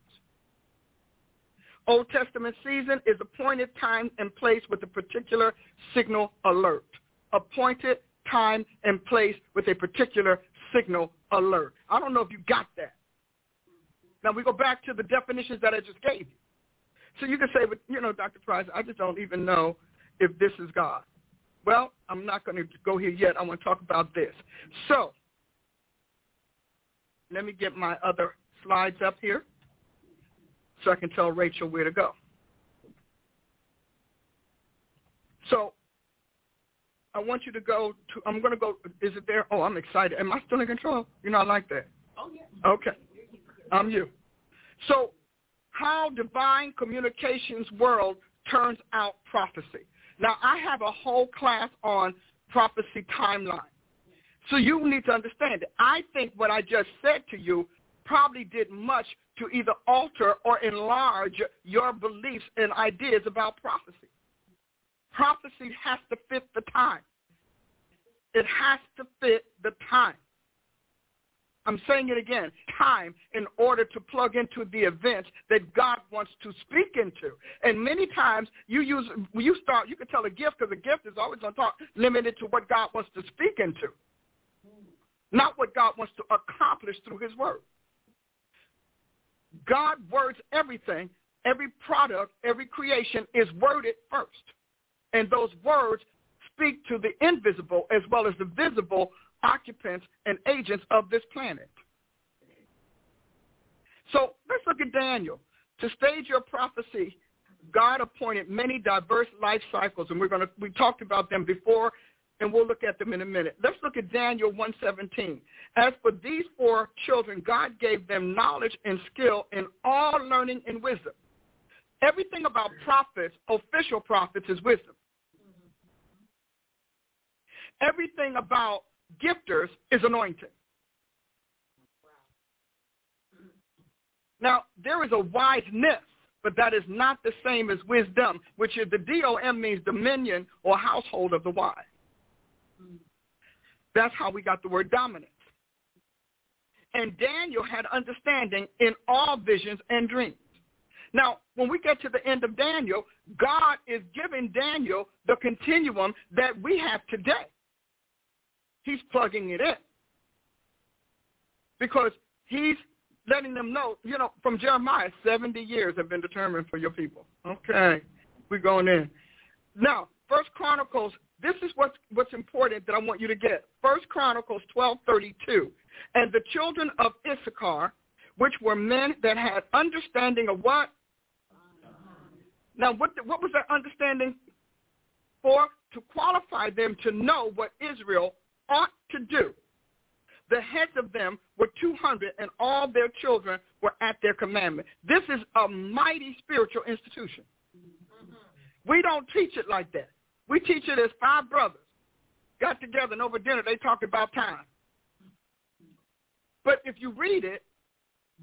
Old Testament season is appointed time and place with a particular signal alert. Appointed time and place with a particular signal alert. I don't know if you got that. Now we go back to the definitions that I just gave you. So you can say, but you know, Dr. Price, I just don't even know if this is God. Well, I'm not going to go here yet. I want to talk about this. So let me get my other slides up here so I can tell Rachel where to go. So I want you to go to, I'm going to go, is it there? Oh, I'm excited. Am I still in control? You know, I like that. Oh, yeah. Okay. I'm you. So how divine communications world turns out prophecy. Now, I have a whole class on prophecy timeline. So you need to understand it. I think what I just said to you probably did much to either alter or enlarge your beliefs and ideas about prophecy. Prophecy has to fit the time. It has to fit the time. I'm saying it again, time in order to plug into the events that God wants to speak into. And many times you use, you start, you can tell a gift because a gift is always going to talk limited to what God wants to speak into, not what God wants to accomplish through his word. God words everything. Every product, every creation is worded first. And those words speak to the invisible as well as the visible occupants and agents of this planet. So let's look at Daniel. To stage your prophecy, God appointed many diverse life cycles, and we're going to we talked about them before, and we'll look at them in a minute. Let's look at Daniel 1:17. As for these four children, God gave them knowledge and skill in all learning and wisdom. Everything about prophets, official prophets, is wisdom. everything about gifters is anointing. Now, there is a wiseness, but that is not the same as wisdom, which is the D-O-M means dominion or household of the wise. That's how we got the word dominance. And Daniel had understanding in all visions and dreams. Now, when we get to the end of Daniel, God is giving Daniel the continuum that we have today. He's plugging it in. Because he's letting them know, you know, from Jeremiah, 70 years have been determined for your people. Okay, we're going in. Now, First Chronicles, this is what's, what's important that I want you to get. First Chronicles 12.32. And the children of Issachar, which were men that had understanding of what? Now, what, what was that understanding for? To qualify them to know what Israel ought to do. The heads of them were 200, and all their children were at their commandment. This is a mighty spiritual institution. Mm-hmm. We don't teach it like that. We teach it as five brothers got together and over dinner they talked about time. But if you read it,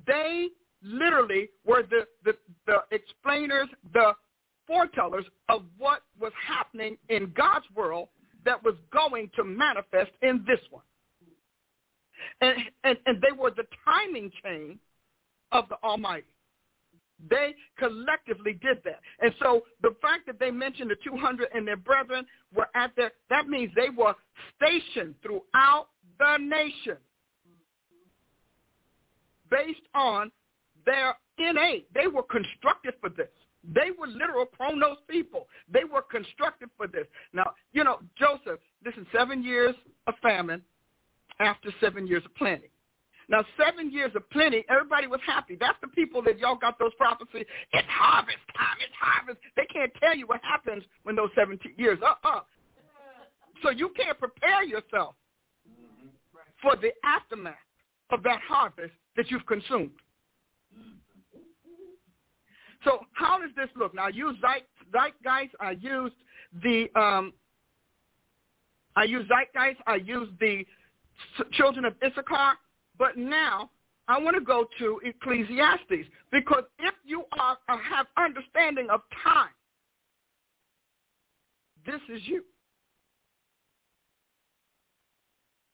they literally were the, the, the explainers, the foretellers of what was happening in God's world that was going to manifest in this one. And, and, and they were the timing chain of the Almighty. They collectively did that. And so the fact that they mentioned the 200 and their brethren were at there, that means they were stationed throughout the nation based on their innate. They were constructed for this. They were literal chronos people. They were constructed for this. Now, you know, Joseph, this is seven years of famine after seven years of plenty. Now, seven years of plenty, everybody was happy. That's the people that y'all got those prophecies. It's harvest time. It's harvest. They can't tell you what happens when those 17 years are up. So you can't prepare yourself mm-hmm. for the aftermath of that harvest that you've consumed. So how does this look? Now I used zeitgeist. I used the um, I used zeitgeist. I used the children of Issachar. But now I want to go to Ecclesiastes because if you are uh, have understanding of time, this is you.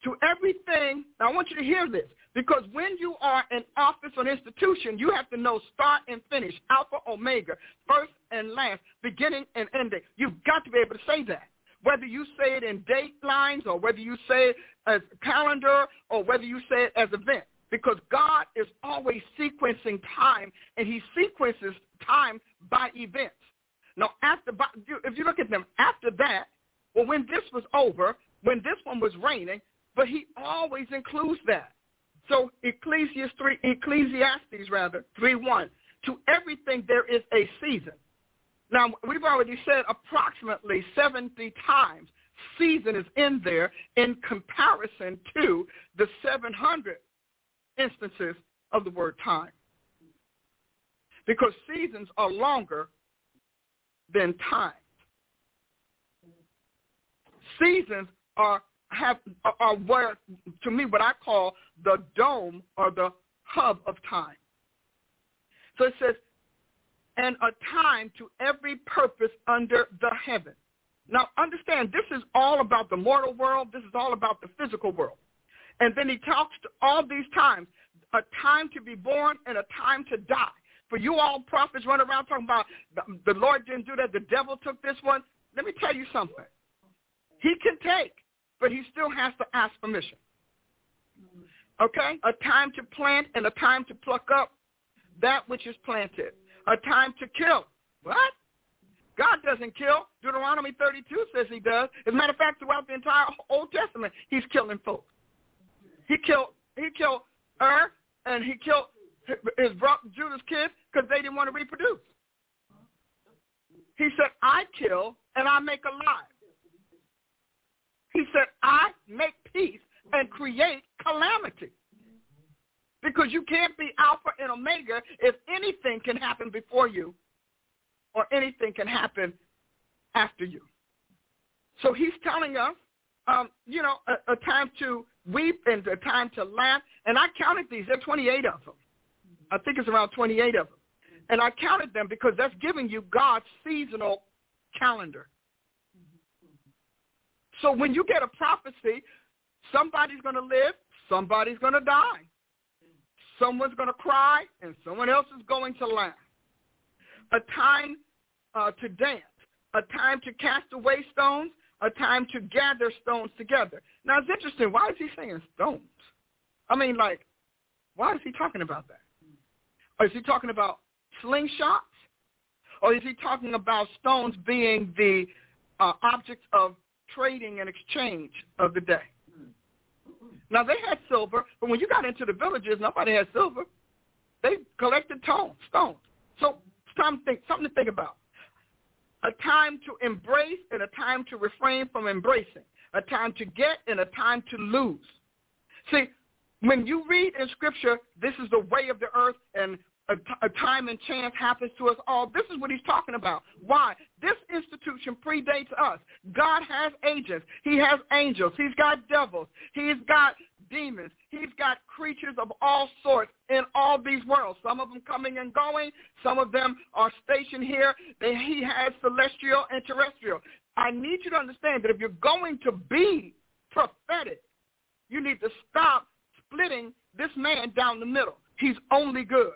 To everything, I want you to hear this. Because when you are an office or an institution, you have to know start and finish, alpha, omega, first and last, beginning and ending. You've got to be able to say that. Whether you say it in date lines or whether you say it as calendar or whether you say it as event. Because God is always sequencing time, and he sequences time by events. Now, after if you look at them, after that, well, when this was over, when this one was raining, but he always includes that. So Ecclesiastes 3, Ecclesiastes rather, 3.1, to everything there is a season. Now, we've already said approximately 70 times season is in there in comparison to the 700 instances of the word time. Because seasons are longer than time. Seasons are have are where to me what I call the dome or the hub of time. So it says, and a time to every purpose under the heaven. Now understand, this is all about the mortal world. This is all about the physical world. And then he talks to all these times, a time to be born and a time to die. For you all prophets run around talking about the Lord didn't do that, the devil took this one. Let me tell you something. He can take but he still has to ask permission. Okay? A time to plant and a time to pluck up that which is planted. A time to kill. What? God doesn't kill. Deuteronomy 32 says he does. As a matter of fact, throughout the entire Old Testament, he's killing folks. He killed he killed Er and he killed his brother Judah's kids because they didn't want to reproduce. He said, I kill and I make alive. He said, I make peace and create calamity. Because you can't be Alpha and Omega if anything can happen before you or anything can happen after you. So he's telling us um, you know, a, a time to weep and a time to laugh. And I counted these. There are 28 of them. I think it's around 28 of them. And I counted them because that's giving you God's seasonal calendar. So when you get a prophecy, somebody's going to live, somebody's going to die. Someone's going to cry, and someone else is going to laugh. A time uh, to dance, a time to cast away stones, a time to gather stones together. Now, it's interesting. Why is he saying stones? I mean, like, why is he talking about that? Or is he talking about slingshots? Or is he talking about stones being the uh, objects of trading and exchange of the day? Now, they had silver, but when you got into the villages, nobody had silver. They collected stones. stones. So think, something to think about. A time to embrace and a time to refrain from embracing. A time to get and a time to lose. See, when you read in Scripture, this is the way of the earth and a, time and chance happens to us all. This is what he's talking about. Why? This institution predates us. God has agents. He has angels. He's got devils. He's got demons. He's got creatures of all sorts in all these worlds. Some of them coming and going. Some of them are stationed here. They, he has celestial and terrestrial. I need you to understand that if you're going to be prophetic, you need to stop splitting this man down the middle. He's only good.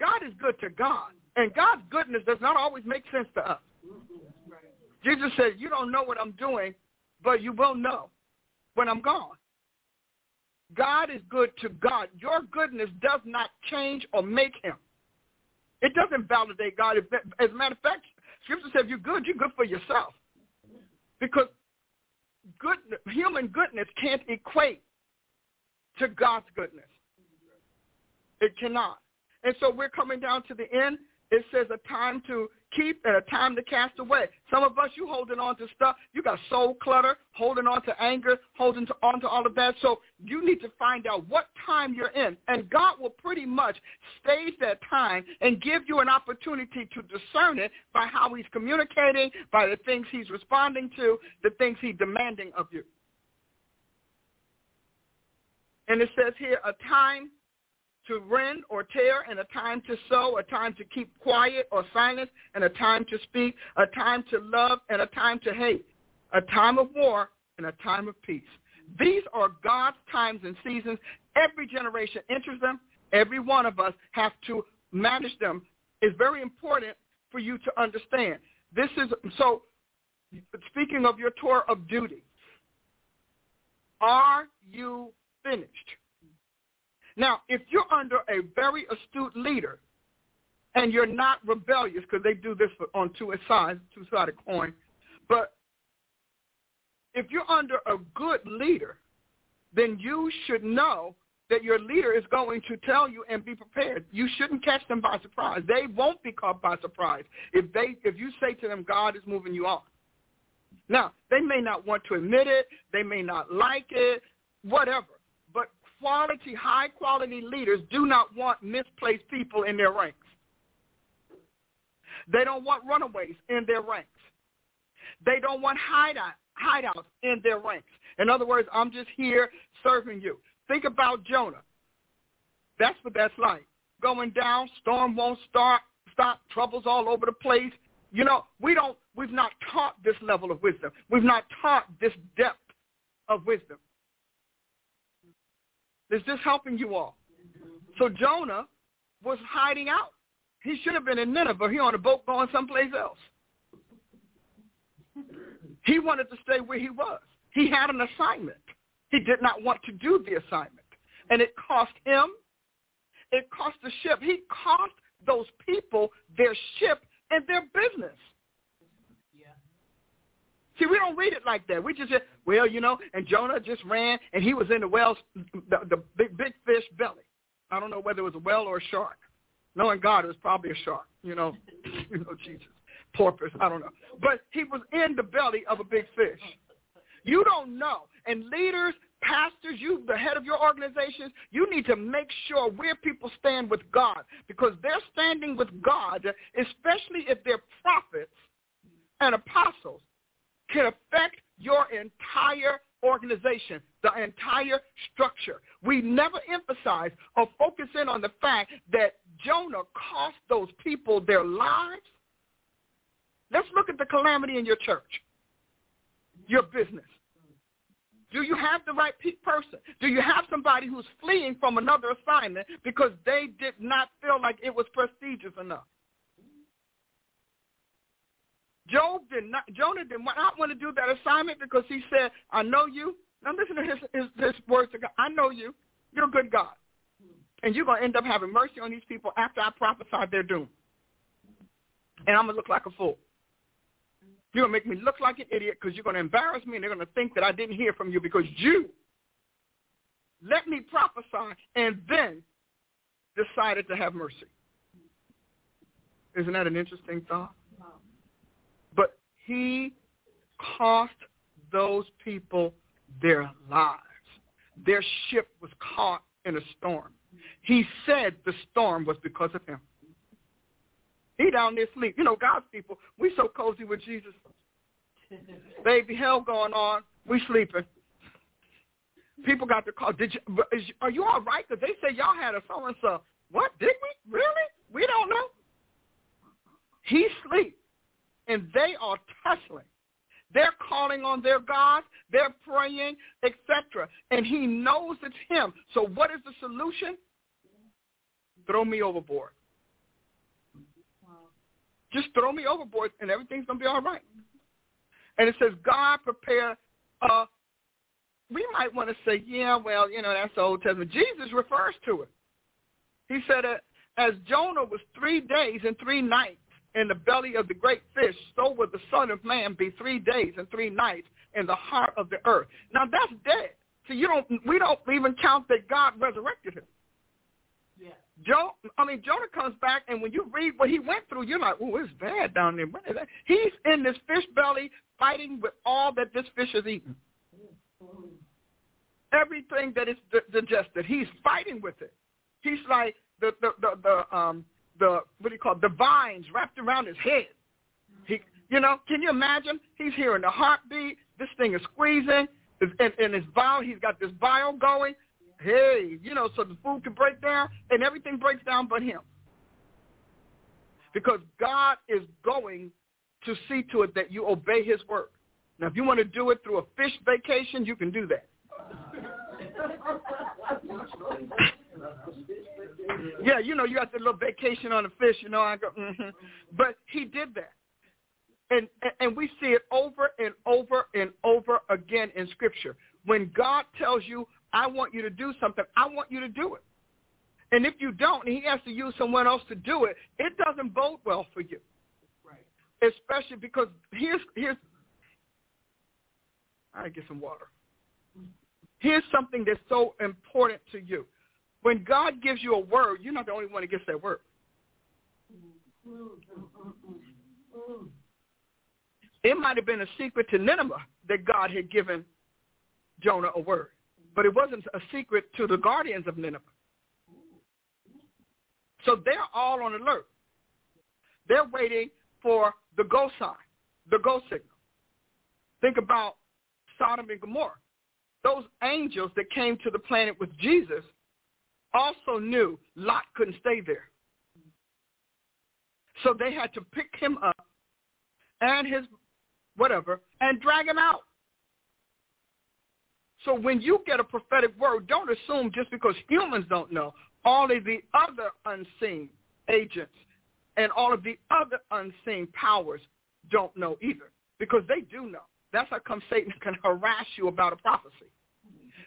God is good to God. And God's goodness does not always make sense to us. Jesus said, you don't know what I'm doing, but you will know when I'm gone. God is good to God. Your goodness does not change or make him. It doesn't validate God. As a matter of fact, Scripture says if you're good, you're good for yourself. Because good, human goodness can't equate to God's goodness. It cannot. And so we're coming down to the end. It says a time to keep and a time to cast away. Some of us, you holding on to stuff. You got soul clutter, holding on to anger, holding on to all of that. So you need to find out what time you're in. And God will pretty much stage that time and give you an opportunity to discern it by how he's communicating, by the things he's responding to, the things he's demanding of you. And it says here, a time to rend or tear and a time to sow, a time to keep quiet or silence and a time to speak, a time to love and a time to hate, a time of war and a time of peace. These are God's times and seasons. Every generation enters them. Every one of us has to manage them. It's very important for you to understand. This is, so speaking of your tour of duty, are you finished? Now, if you're under a very astute leader and you're not rebellious, because they do this on two sides, two-sided coin, but if you're under a good leader, then you should know that your leader is going to tell you and be prepared. You shouldn't catch them by surprise. They won't be caught by surprise if they if you say to them God is moving you on. Now, they may not want to admit it, they may not like it, whatever quality, high quality leaders do not want misplaced people in their ranks. They don't want runaways in their ranks. They don't want hideout, hideouts in their ranks. In other words, I'm just here serving you. Think about Jonah. That's what that's like. Going down, storm won't start, stop, troubles all over the place. You know, we don't, we've not taught this level of wisdom. We've not taught this depth of wisdom. Is this helping you all? So Jonah was hiding out. He should have been in Nineveh. He on a boat going someplace else. He wanted to stay where he was. He had an assignment. He did not want to do the assignment. And it cost him. It cost the ship. He cost those people their ship and their business. See, we don't read it like that. We just say, well, you know, and Jonah just ran, and he was in the whale's, the, the big, big fish belly. I don't know whether it was a whale or a shark. Knowing God, it was probably a shark, you know, *laughs* you know, Jesus, porpoise, I don't know. But he was in the belly of a big fish. You don't know. And leaders, pastors, you, the head of your organizations, you need to make sure where people stand with God because they're standing with God, especially if they're prophets and apostles can affect your entire organization, the entire structure. We never emphasize or focus in on the fact that Jonah cost those people their lives. Let's look at the calamity in your church, your business. Do you have the right person? Do you have somebody who's fleeing from another assignment because they did not feel like it was prestigious enough? Job did not, Jonah did not want to do that assignment because he said, I know you. Now listen to his, his, his words to God. I know you. You're a good God. And you're going to end up having mercy on these people after I prophesy their doom. And I'm going to look like a fool. You're going to make me look like an idiot because you're going to embarrass me and they're going to think that I didn't hear from you because you let me prophesy and then decided to have mercy. Isn't that an interesting thought? He cost those people their lives. Their ship was caught in a storm. He said the storm was because of him. He down there sleep. You know, God's people, we so cozy with Jesus. *laughs* Baby, hell going on. We sleeping. People got to call. Did you? Are you all right? Because they say y'all had a so and so. What did we? Really? We don't know. He sleep and they are tussling. They're calling on their God. They're praying, etc. And he knows it's him. So what is the solution? Throw me overboard. Just throw me overboard and everything's going to be all right. And it says God prepared uh, we might want to say, yeah, well, you know, that's the Old Testament. Jesus refers to it. He said, uh, as Jonah was three days and three nights in the belly of the great fish, so will the Son of Man be three days and three nights in the heart of the earth. Now that's dead. So you don't. We don't even count that God resurrected him. Yeah. Joe, I mean Jonah comes back, and when you read what he went through, you're like, "Oh, it's bad down there." What is that? He's in this fish belly, fighting with all that this fish has eaten. Everything that is digested, he's fighting with it. He's like the the the, the um the what do you call it, the vines wrapped around his head. He, you know, can you imagine? He's hearing the heartbeat. This thing is squeezing, and, and his bile. He's got this bile going. Hey, you know, so the food can break down, and everything breaks down but him, because God is going to see to it that you obey His word. Now, if you want to do it through a fish vacation, you can do that. *laughs* yeah, you know, you got the little vacation on the fish, you know. I go, mm-hmm. but he did that, and and we see it over and over and over again in Scripture. When God tells you, "I want you to do something," I want you to do it. And if you don't, and He has to use someone else to do it, it doesn't bode well for you. Right. Especially because here's here's I get some water. Here's something that's so important to you. When God gives you a word, you're not the only one that gets that word. It might have been a secret to Nineveh that God had given Jonah a word, but it wasn't a secret to the guardians of Nineveh. So they're all on alert. They're waiting for the go sign, the go signal. Think about Sodom and Gomorrah. Those angels that came to the planet with Jesus also knew Lot couldn't stay there. So they had to pick him up and his whatever and drag him out. So when you get a prophetic word, don't assume just because humans don't know, all of the other unseen agents and all of the other unseen powers don't know either because they do know. That's how come Satan *laughs* can harass you about a prophecy.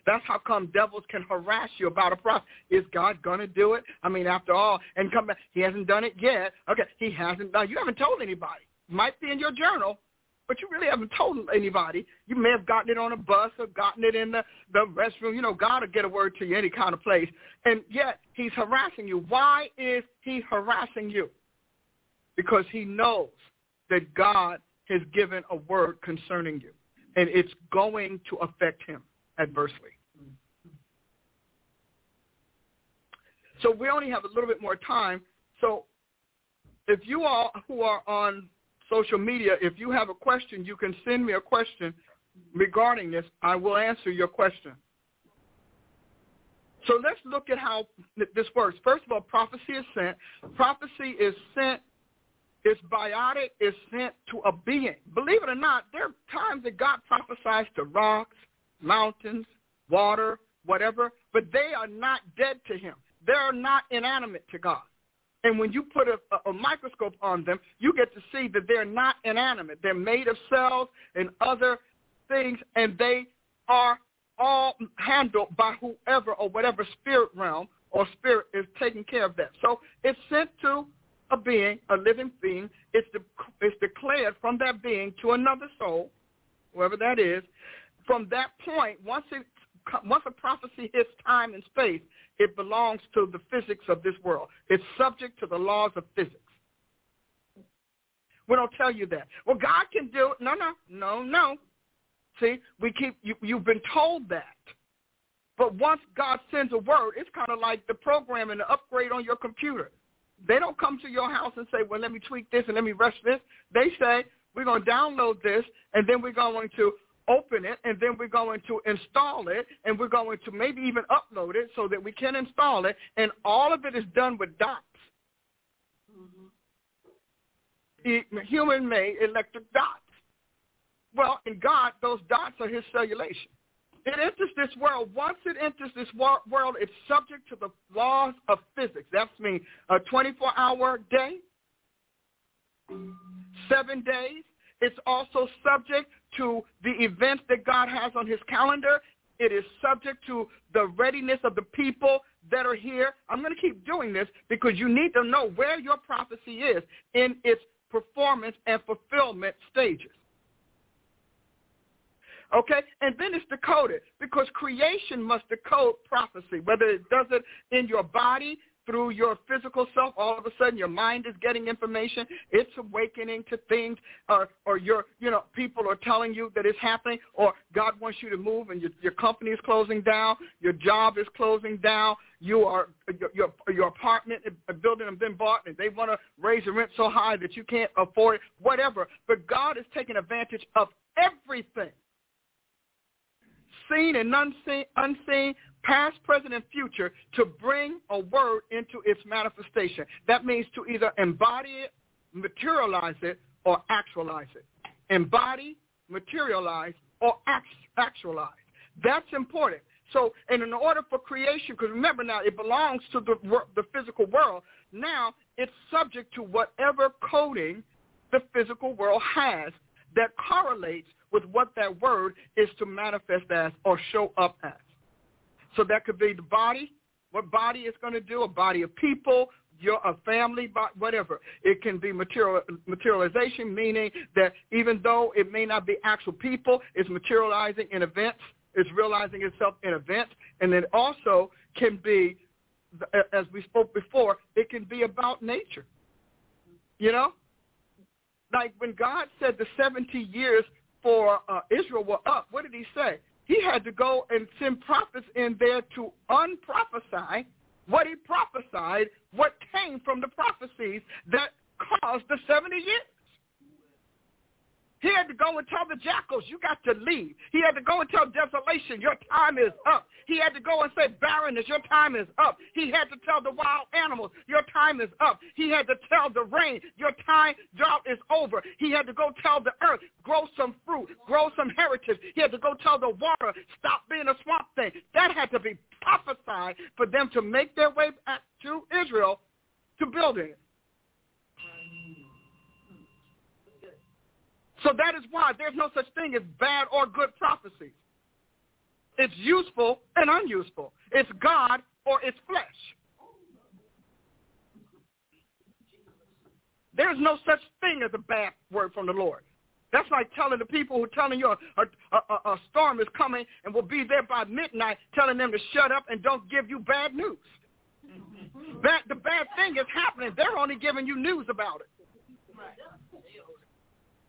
That's how come devils can harass you about a prophet. Is God going to do it? I mean, after all, and come back, he hasn't done it yet. Okay, he hasn't done You haven't told anybody. Might be in your journal, but you really haven't told anybody. You may have gotten it on a bus or gotten it in the, the restroom. You know, God will get a word to you any kind of place. And yet he's harassing you. Why is he harassing you? Because he knows that God has given a word concerning you, and it's going to affect him adversely. So we only have a little bit more time. So if you all who are on social media, if you have a question, you can send me a question regarding this, I will answer your question. So let's look at how this works. First of all, prophecy is sent. Prophecy is sent, it's biotic, is sent to a being. Believe it or not, there are times that God prophesies to rocks, mountains, water, whatever, but they are not dead to him. They are not inanimate to God. And when you put a, a, microscope on them, you get to see that they're not inanimate. They're made of cells and other things, and they are all handled by whoever or whatever spirit realm or spirit is taking care of that. So it's sent to a being, a living being. It's, de- it's declared from that being to another soul, whoever that is. From that point, once it once a prophecy hits time and space, it belongs to the physics of this world. It's subject to the laws of physics. We don't tell you that. Well, God can do it. No, no, no, no. See, we keep you, you've been told that. But once God sends a word, it's kind of like the program and the upgrade on your computer. They don't come to your house and say, well, let me tweak this and let me rush this. They say, we're going to download this, and then we're going to open it, and then we're going to install it, and we're going to maybe even upload it so that we can install it, and all of it is done with dots. Mm-hmm. Human-made electric dots. Well, in God, those dots are his cellulation. It enters this world. Once it enters this world, it's subject to the laws of physics. That's means a 24-hour day, seven days. It's also subject to the events that God has on his calendar. It is subject to the readiness of the people that are here. I'm going to keep doing this because you need to know where your prophecy is in its performance and fulfillment stages. Okay? And then it's decoded because creation must decode prophecy, whether it does it in your body, through your physical self, all of a sudden your mind is getting information. It's awakening to things, or or your you know people are telling you that it's happening, or God wants you to move, and your your company is closing down, your job is closing down, you are your your, your apartment a building has been bought, and they want to raise the rent so high that you can't afford it, whatever. But God is taking advantage of everything seen and unseen, unseen, past, present, and future, to bring a word into its manifestation. That means to either embody it, materialize it, or actualize it. Embody, materialize, or actualize. That's important. So, and in order for creation, because remember now, it belongs to the, the physical world. Now, it's subject to whatever coding the physical world has that correlates with what that word is to manifest as or show up as. So that could be the body, what body is going to do, a body of people, your a family, whatever. It can be material materialization, meaning that even though it may not be actual people, it's materializing in events. It's realizing itself in events, and then also can be, as we spoke before, it can be about nature. You know, like when God said the 70 years for uh, Israel were up, what did he say? He had to go and send prophets in there to unprophesy what he prophesied, what came from the prophecies that caused the 70 years. He had to go and tell the jackals, you got to leave. He had to go and tell desolation, your time is up. He had to go and say barrenness, your time is up. He had to tell the wild animals, your time is up. He had to tell the rain, your time drought is over. He had to go tell the earth, grow some fruit, grow some heritage. He had to go tell the water, stop being a swamp thing. That had to be prophesied for them to make their way back to Israel to build it. So that is why there's no such thing as bad or good prophecies. It's useful and unuseful. It's God or it's flesh. There's no such thing as a bad word from the Lord. That's like telling the people who are telling you a, a, a, a storm is coming and will be there by midnight, telling them to shut up and don't give you bad news. That the bad thing is happening. They're only giving you news about it.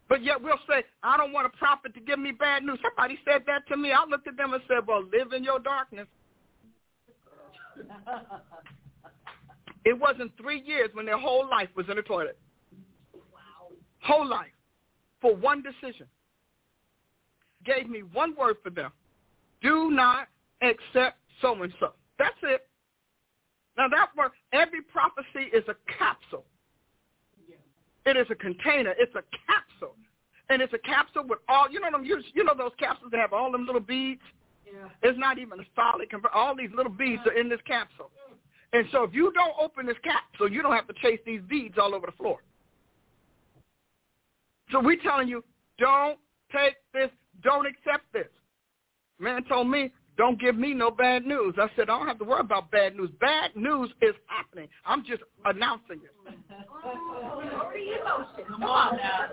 But yet we'll say, I don't want a prophet to give me bad news. Somebody said that to me. I looked at them and said, well, live in your darkness. it wasn't three years when their whole life was in the toilet. Wow. Whole life for one decision. gave me one word for them. Do not accept so-and-so. That's it. Now that word, every prophecy is a capsule. It is a container. It's a capsule. And it's a capsule with all, you know them, you, you know those capsules that have all them little beads? Yeah. It's not even a solid, all these little beads are in this capsule. And so if you don't open this capsule, you don't have to chase these beads all over the floor. So we're telling you, don't take this, don't accept this. Man told me, don't give me no bad news. I said, I don't have to worry about bad news. Bad news is happening. I'm just announcing it. Come on now.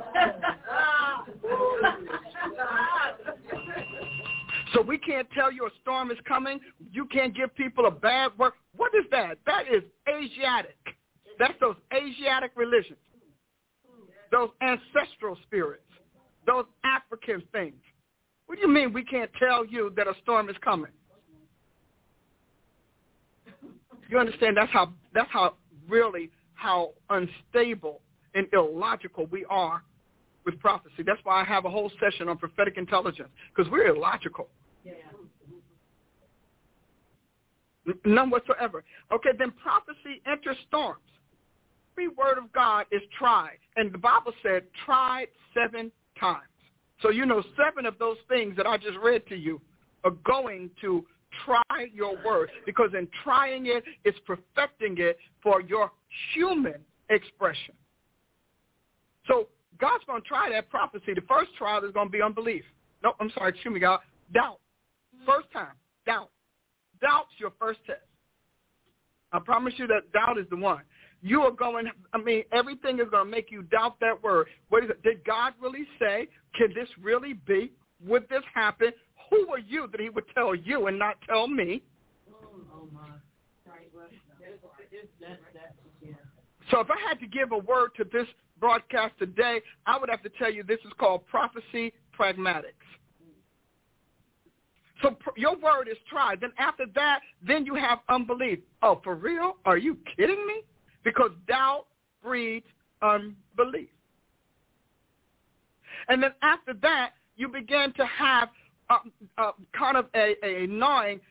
so we can't tell you a storm is coming. You can't give people a bad word. What is that? That is Asiatic. That's those Asiatic religions, those ancestral spirits, those African things. What do you mean we can't tell you that a storm is coming? You understand that's how that's how really how unstable and illogical we are with prophecy. That's why I have a whole session on prophetic intelligence because we're illogical. Yeah. None whatsoever. Okay, then prophecy enters storms. Every word of God is tried. And the Bible said tried seven times. So you know seven of those things that I just read to you are going to try your word because in trying it, it's perfecting it for your human expression. So God's going to try that prophecy. The first trial is going to be unbelief. No, I'm sorry, excuse me, God. Doubt. First time, doubt. Doubt's your first test. I promise you that doubt is the one. You are going, I mean, everything is going to make you doubt that word. What is it? Did God really say? Can this really be? Would this happen? Who are you that he would tell you and not tell me? So if I had to give a word to this broadcast today, I would have to tell you this is called prophecy pragmatics. So pr- your word is tried. Then after that, then you have unbelief. Oh, for real? Are you kidding me? Because doubt breeds unbelief. And then after that, you begin to have uh, uh, kind of a, a gnawing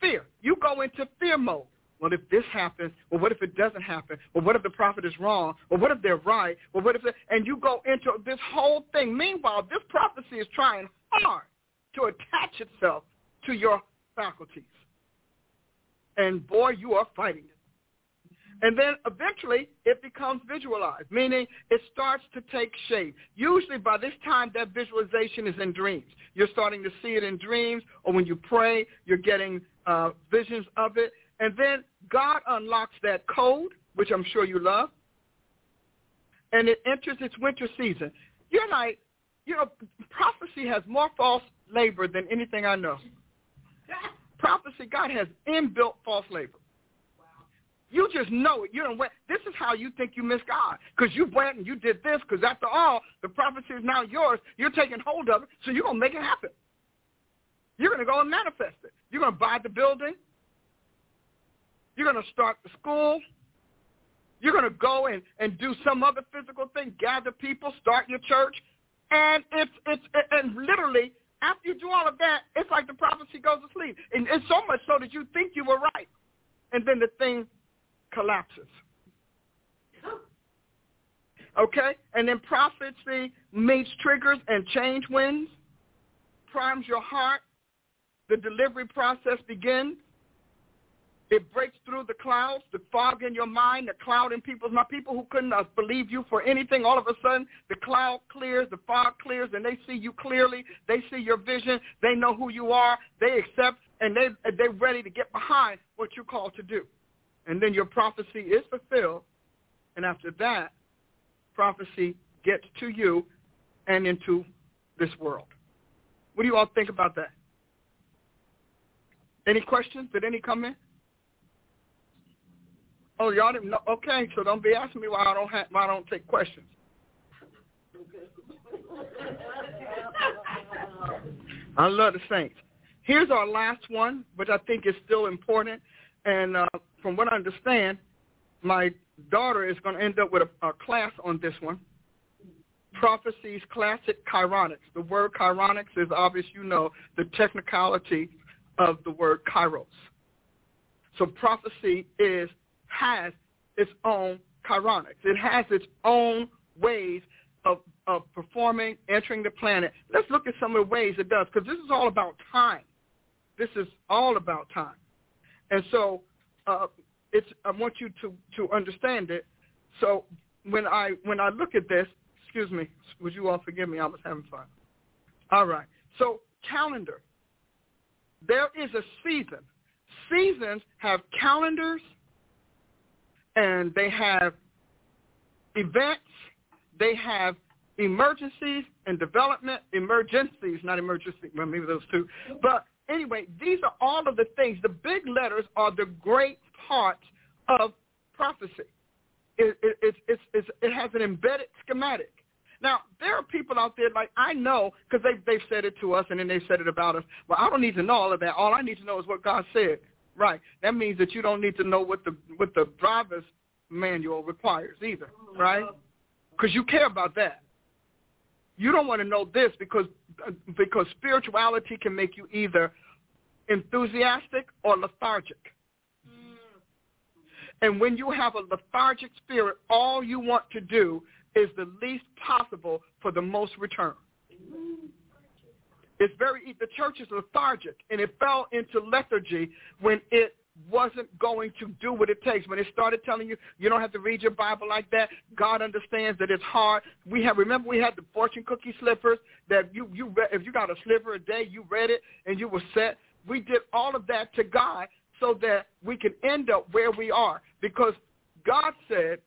fear. You go into fear mode. Well, if this happens, well, what if it doesn't happen? Well, what if the prophet is wrong? Well, what if they're right? Well, what if they, and you go into this whole thing. Meanwhile, this prophecy is trying hard to attach itself to your faculties. And boy, you are fighting. And then eventually it becomes visualized, meaning it starts to take shape. Usually by this time that visualization is in dreams. You're starting to see it in dreams or when you pray, you're getting uh, visions of it. And then God unlocks that code, which I'm sure you love, and it enters its winter season. You're like, you know, prophecy has more false labor than anything I know. *laughs* Prophecy, God has inbuilt false labor. You just know it. You don't. This is how you think you miss God because you went and you did this. Because after all, the prophecy is now yours. You're taking hold of it, so you're gonna make it happen. You're gonna go and manifest it. You're gonna buy the building. You're going to start the school. You're going to go and, and do some other physical thing, gather people, start your church. And it's, it's, and literally, after you do all of that, it's like the prophecy goes to sleep. And it's so much so that you think you were right. And then the thing collapses. Okay? And then prophecy meets triggers and change winds, primes your heart. The delivery process begins. It breaks through the clouds, the fog in your mind, the cloud in people's mind. People who couldn't uh, believe you for anything, all of a sudden the cloud clears, the fog clears, and they see you clearly. They see your vision. They know who you are. They accept, and they, they're ready to get behind what you're called to do. And then your prophecy is fulfilled. And after that, prophecy gets to you and into this world. What do you all think about that? Any questions? Did any come in? Oh, y'all didn't know? Okay, so don't be asking me why I don't have, why I don't take questions. I love the saints. Here's our last one, which I think is still important. And uh, from what I understand, my daughter is going to end up with a, a class on this one. prophecies, classic kaironics. The word kaironics is obvious, you know, the technicality of the word kairos. So prophecy is has its own kaironics. It has its own ways of, of performing, entering the planet. Let's look at some of the ways it does, because this is all about time. This is all about time. And so uh, it's, I want you to, to understand it. So when I, when I look at this, excuse me, would you all forgive me? I was having fun. All right. So calendar. There is a season. Seasons have calendars and they have events, they have emergencies and development, emergencies, not emergency, well, maybe those two. But anyway, these are all of the things. The big letters are the great parts of prophecy. It, it, it, it, it, it has an embedded schematic. Now, there are people out there like I know because they, they've said it to us and then they've said it about us. Well, I don't need to know all of that. All I need to know is what God said. Right. That means that you don't need to know what the what the driver's manual requires either, right? Because you care about that. You don't want to know this because uh, because spirituality can make you either enthusiastic or lethargic. Mm. And when you have a lethargic spirit, all you want to do is the least possible for the most return. It's very the church is lethargic, and it fell into lethargy when it wasn't going to do what it takes. When it started telling you you don't have to read your Bible like that, God understands that it's hard. We have remember we had the fortune cookie slippers that you you read, if you got a sliver a day, you read it and you were set. We did all of that to God so that we can end up where we are because God said,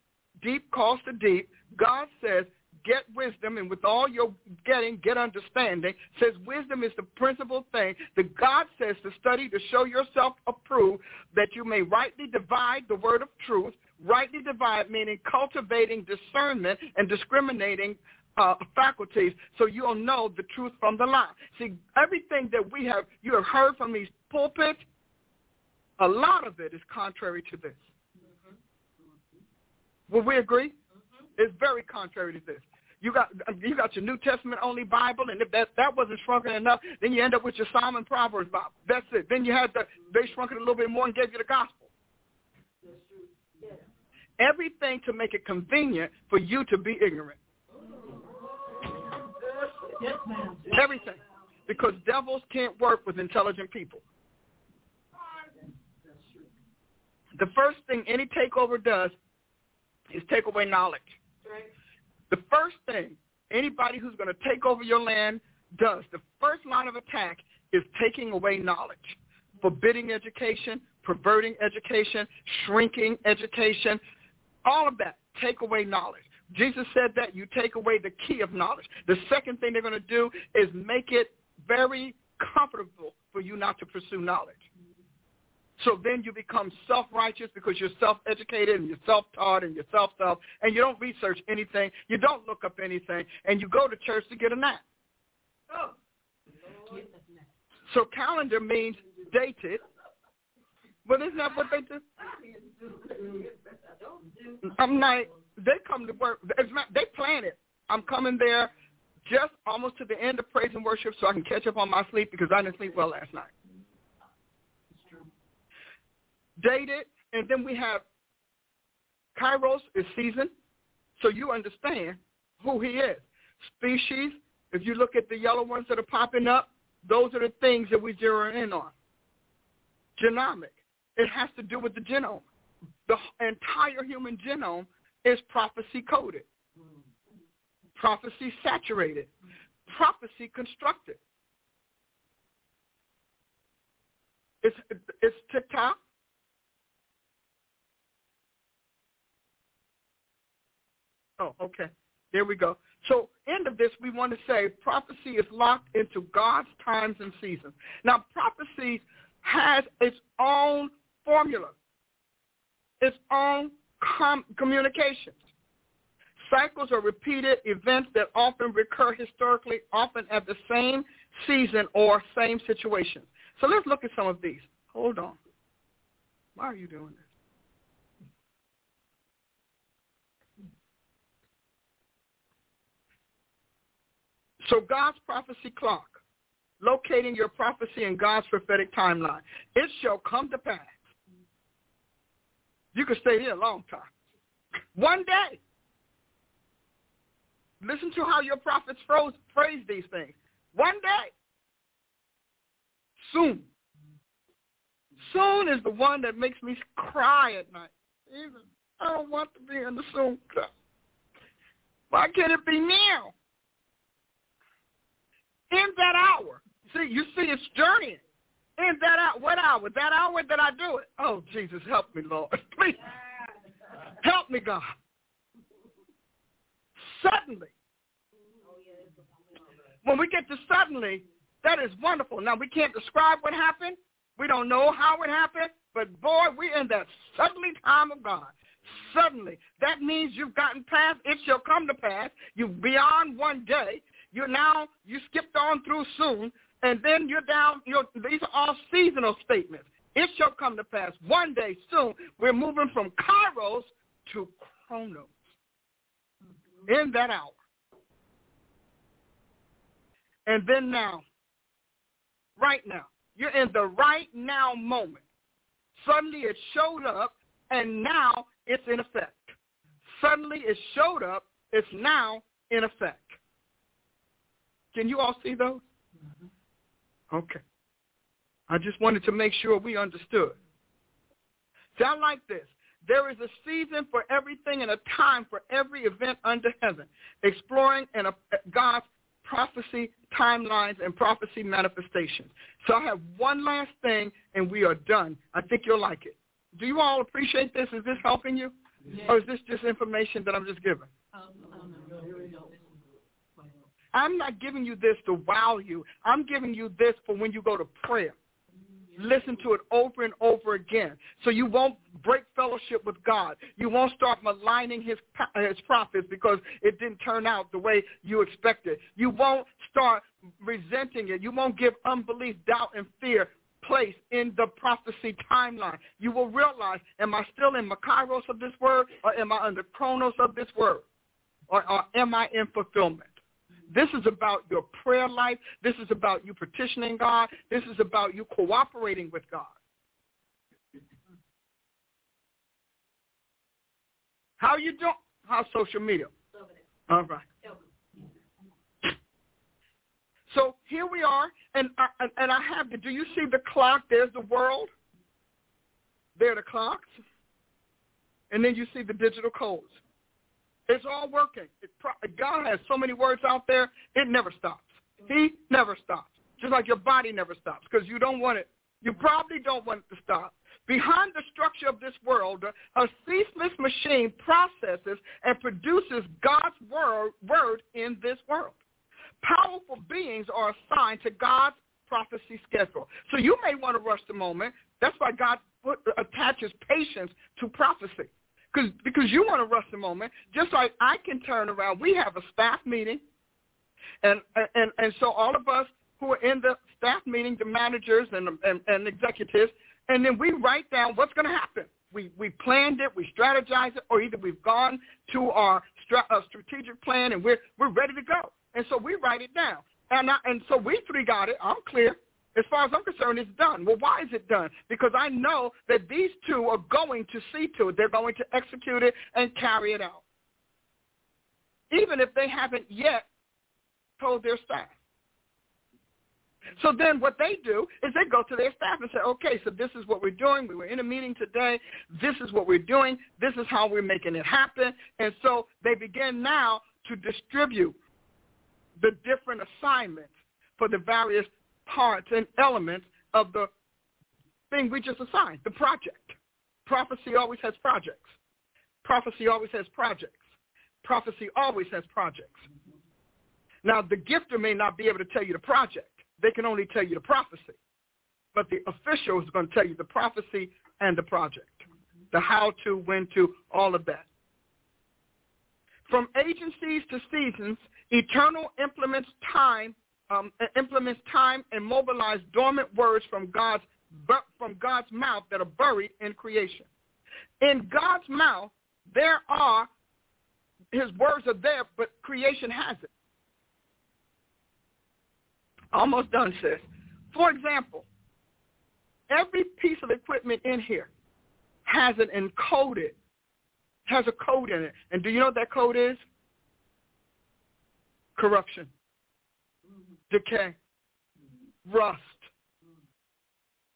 deep calls to deep. God says, get wisdom, and with all your getting, get understanding. Says wisdom is the principal thing. that God says to study to show yourself approved, that you may rightly divide the word of truth. Rightly divide meaning cultivating discernment and discriminating uh, faculties so you'll know the truth from the lie. See, everything that we have, you have heard from these pulpits, a lot of it is contrary to this. Mm-hmm. Will we agree? Mm-hmm. It's very contrary to this. You got you got your New Testament only Bible, and if that that wasn't shrunken enough, then you end up with your Psalm and Proverbs Bible. That's it. Then you had the they shrunk it a little bit more and gave you the gospel. Everything to make it convenient for you to be ignorant. Everything. Because devils can't work with intelligent people. The first thing any takeover does is take away knowledge. The first thing anybody who's going to take over your land does, the first line of attack is taking away knowledge, forbidding education, perverting education, shrinking education, all of that, take away knowledge. Jesus said that you take away the key of knowledge. The second thing they're going to do is make it very comfortable for you not to pursue knowledge. So then you become self-righteous because you're self-educated and you're self-taught and you're self-self, and you don't research anything, you don't look up anything, and you go to church to get a nap. Oh. So calendar means dated. But isn't that what they do? I'm like, they come to work. They plan it. I'm coming there just almost to the end of praise and worship so I can catch up on my sleep because I didn't sleep well last night dated, and then we have Kairos is season, so you understand who he is. Species, if you look at the yellow ones that are popping up, those are the things that we zero in on. Genomic, it has to do with the genome. The entire human genome is prophecy coded, prophecy saturated, prophecy constructed. It's, it's TikTok, Oh, okay. There we go. So end of this, we want to say prophecy is locked into God's times and seasons. Now, prophecy has its own formula, its own com- communications. Cycles are repeated events that often recur historically, often at the same season or same situation. So let's look at some of these. Hold on. Why are you doing this? So God's prophecy clock, locating your prophecy in God's prophetic timeline. It shall come to pass. You could stay here a long time. One day. Listen to how your prophets phrase these things. One day. Soon. Soon is the one that makes me cry at night. Even I don't want to be in the soon. Why can't it be now? In that hour. See, you see it's journeying. In that hour. What hour? That hour that I do it. Oh, Jesus, help me, Lord. *laughs* Please. Help me, God. Suddenly. When we get to suddenly, that is wonderful. Now, we can't describe what happened. We don't know how it happened. But, boy, we're in that suddenly time of God. Suddenly. That means you've gotten past, it shall come to pass. You're beyond one day. You're now, you skipped on through soon. And then you're down, you're, these are all seasonal statements. It shall come to pass one day soon. We're moving from kairos to chronos in that hour. And then now, right now, you're in the right now moment. Suddenly it showed up, and now it's in effect. Suddenly it showed up, it's now in effect. Can you all see those? Mm-hmm. Okay. I just wanted to make sure we understood. Sound like this. There is a season for everything and a time for every event under heaven, exploring and God's prophecy timelines and prophecy manifestations. So I have one last thing, and we are done. I think you'll like it. Do you all appreciate this? Is this helping you? Yes. Or is this just information that I'm just giving? I'm not giving you this to wow you. I'm giving you this for when you go to prayer listen to it over and over again. So you won't break fellowship with God. You won't start maligning his, his prophets because it didn't turn out the way you expected. You won't start resenting it. You won't give unbelief, doubt, and fear place in the prophecy timeline. You will realize, am I still in my kairos of this word or am I under Chronos of this word? Or, or am I in fulfillment? This is about your prayer life. This is about you petitioning God. This is about you cooperating with God. How you doing? How's social media? All right. So here we are, and I, and I have the. Do you see the clock? There's the world. There are the clocks, and then you see the digital codes. It's all working. It pro- God has so many words out there, it never stops. He never stops. Just like your body never stops because you don't want it. You probably don't want it to stop. Behind the structure of this world, a ceaseless machine processes and produces God's word, word in this world. Powerful beings are assigned to God's prophecy schedule. So you may want to rush the moment. That's why God put, attaches patience to prophecy. Cause, because you want to rush the moment, just like I can turn around. We have a staff meeting, and and and so all of us who are in the staff meeting, the managers and and, and executives, and then we write down what's going to happen. We we planned it, we strategize it, or either we've gone to our stra- uh, strategic plan and we're we're ready to go. And so we write it down. And I, and so we three got it. I'm clear. As far as I'm concerned, it's done. Well, why is it done? Because I know that these two are going to see to it. They're going to execute it and carry it out. Even if they haven't yet told their staff. So then what they do is they go to their staff and say, okay, so this is what we're doing. We were in a meeting today. This is what we're doing. This is how we're making it happen. And so they begin now to distribute the different assignments for the various parts and elements of the thing we just assigned, the project. Prophecy always has projects. Prophecy always has projects. Prophecy always has projects. Now, the gifter may not be able to tell you the project. They can only tell you the prophecy. But the official is going to tell you the prophecy and the project, the how to, when to, all of that. From agencies to seasons, eternal implements time um, implements time and mobilize dormant words from God's from God's mouth that are buried in creation. In God's mouth, there are his words are there, but creation has it. Almost done, sis. For example, every piece of equipment in here has an encoded, has a code in it. And do you know what that code is? Corruption, decay, rust.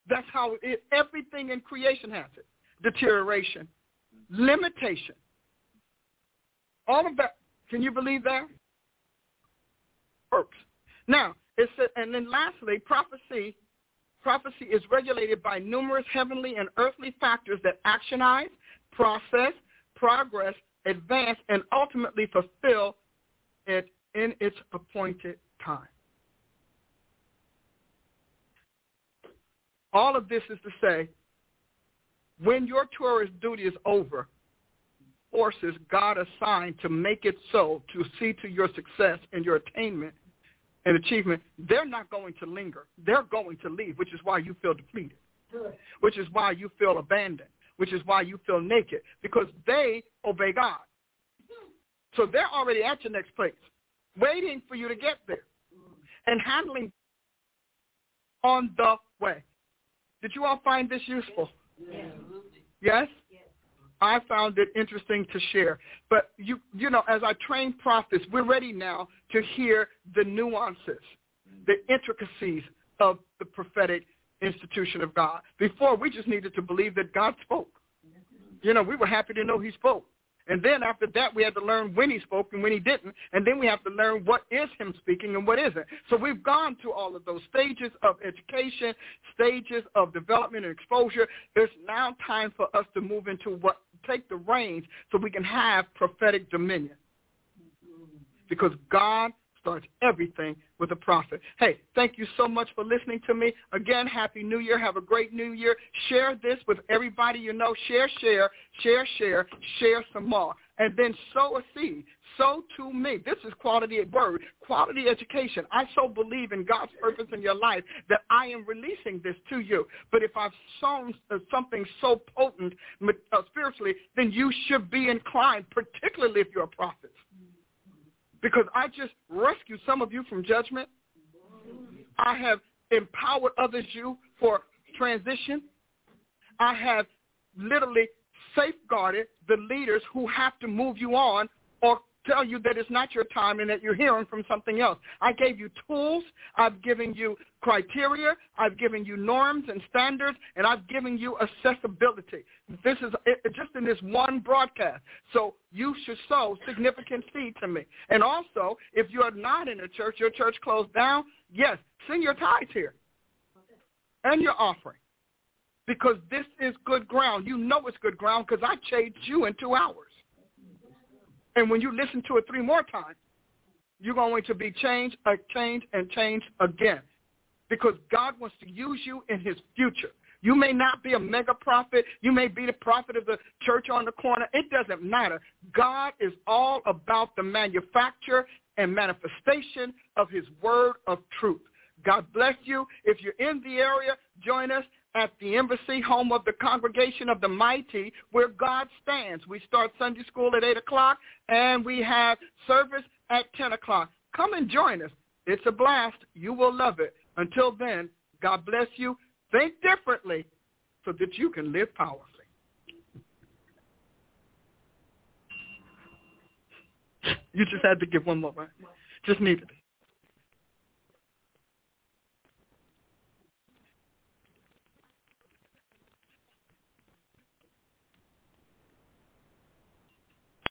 That's how it, everything in creation has it. Deterioration, limitation. All of that. Can you believe that? Works. Now, it and then lastly, prophecy. Prophecy is regulated by numerous heavenly and earthly factors that actionize, process, progress, advance, and ultimately fulfill it in its appointed time. All of this is to say, when your tourist duty is over, forces God assigned to make it so, to see to your success and your attainment and achievement, they're not going to linger. They're going to leave, which is why you feel depleted, which is why you feel abandoned, which is why you feel naked, because they obey God. So they're already at your next place, waiting for you to get there and handling on the way. Did you all find this useful? Yes? Yes. I found it interesting to share. But you you know, as I train prophets, we're ready now to hear the nuances, the intricacies of the prophetic institution of God. Before we just needed to believe that God spoke. You know, we were happy to know he spoke. And then after that, we had to learn when he spoke and when he didn't. And then we have to learn what is him speaking and what isn't. So we've gone through all of those stages of education, stages of development and exposure. It's now time for us to move into what, take the reins so we can have prophetic dominion. Because God starts everything with a prophet. Hey, thank you so much for listening to me. Again, Happy New Year. Have a great New Year. Share this with everybody you know. Share, share, share, share, share some more. And then sow a seed. Sow to me. This is quality word, quality education. I so believe in God's purpose in your life that I am releasing this to you. But if I've sown something so potent uh, spiritually, then you should be inclined, particularly if you're a prophet because I just rescued some of you from judgment. I have empowered others you for transition. I have literally safeguarded the leaders who have to move you on or tell you that it's not your time and that you're hearing from something else. I gave you tools. I've given you criteria. I've given you norms and standards, and I've given you accessibility. This is just in this one broadcast. So you should sow significant seed to me. And also, if you are not in a church, your church closed down, yes, send your tithes here and your offering because this is good ground. You know it's good ground because I changed you in two hours. And when you listen to it three more times, you're going to be changed, uh, changed, and changed again. Because God wants to use you in his future. You may not be a mega prophet. You may be the prophet of the church on the corner. It doesn't matter. God is all about the manufacture and manifestation of his word of truth. God bless you. If you're in the area, join us at the embassy, home of the congregation of the mighty, where God stands. We start Sunday school at 8 o'clock, and we have service at 10 o'clock. Come and join us. It's a blast. You will love it. Until then, God bless you. Think differently so that you can live powerfully. You just had to give one more? Just needed it.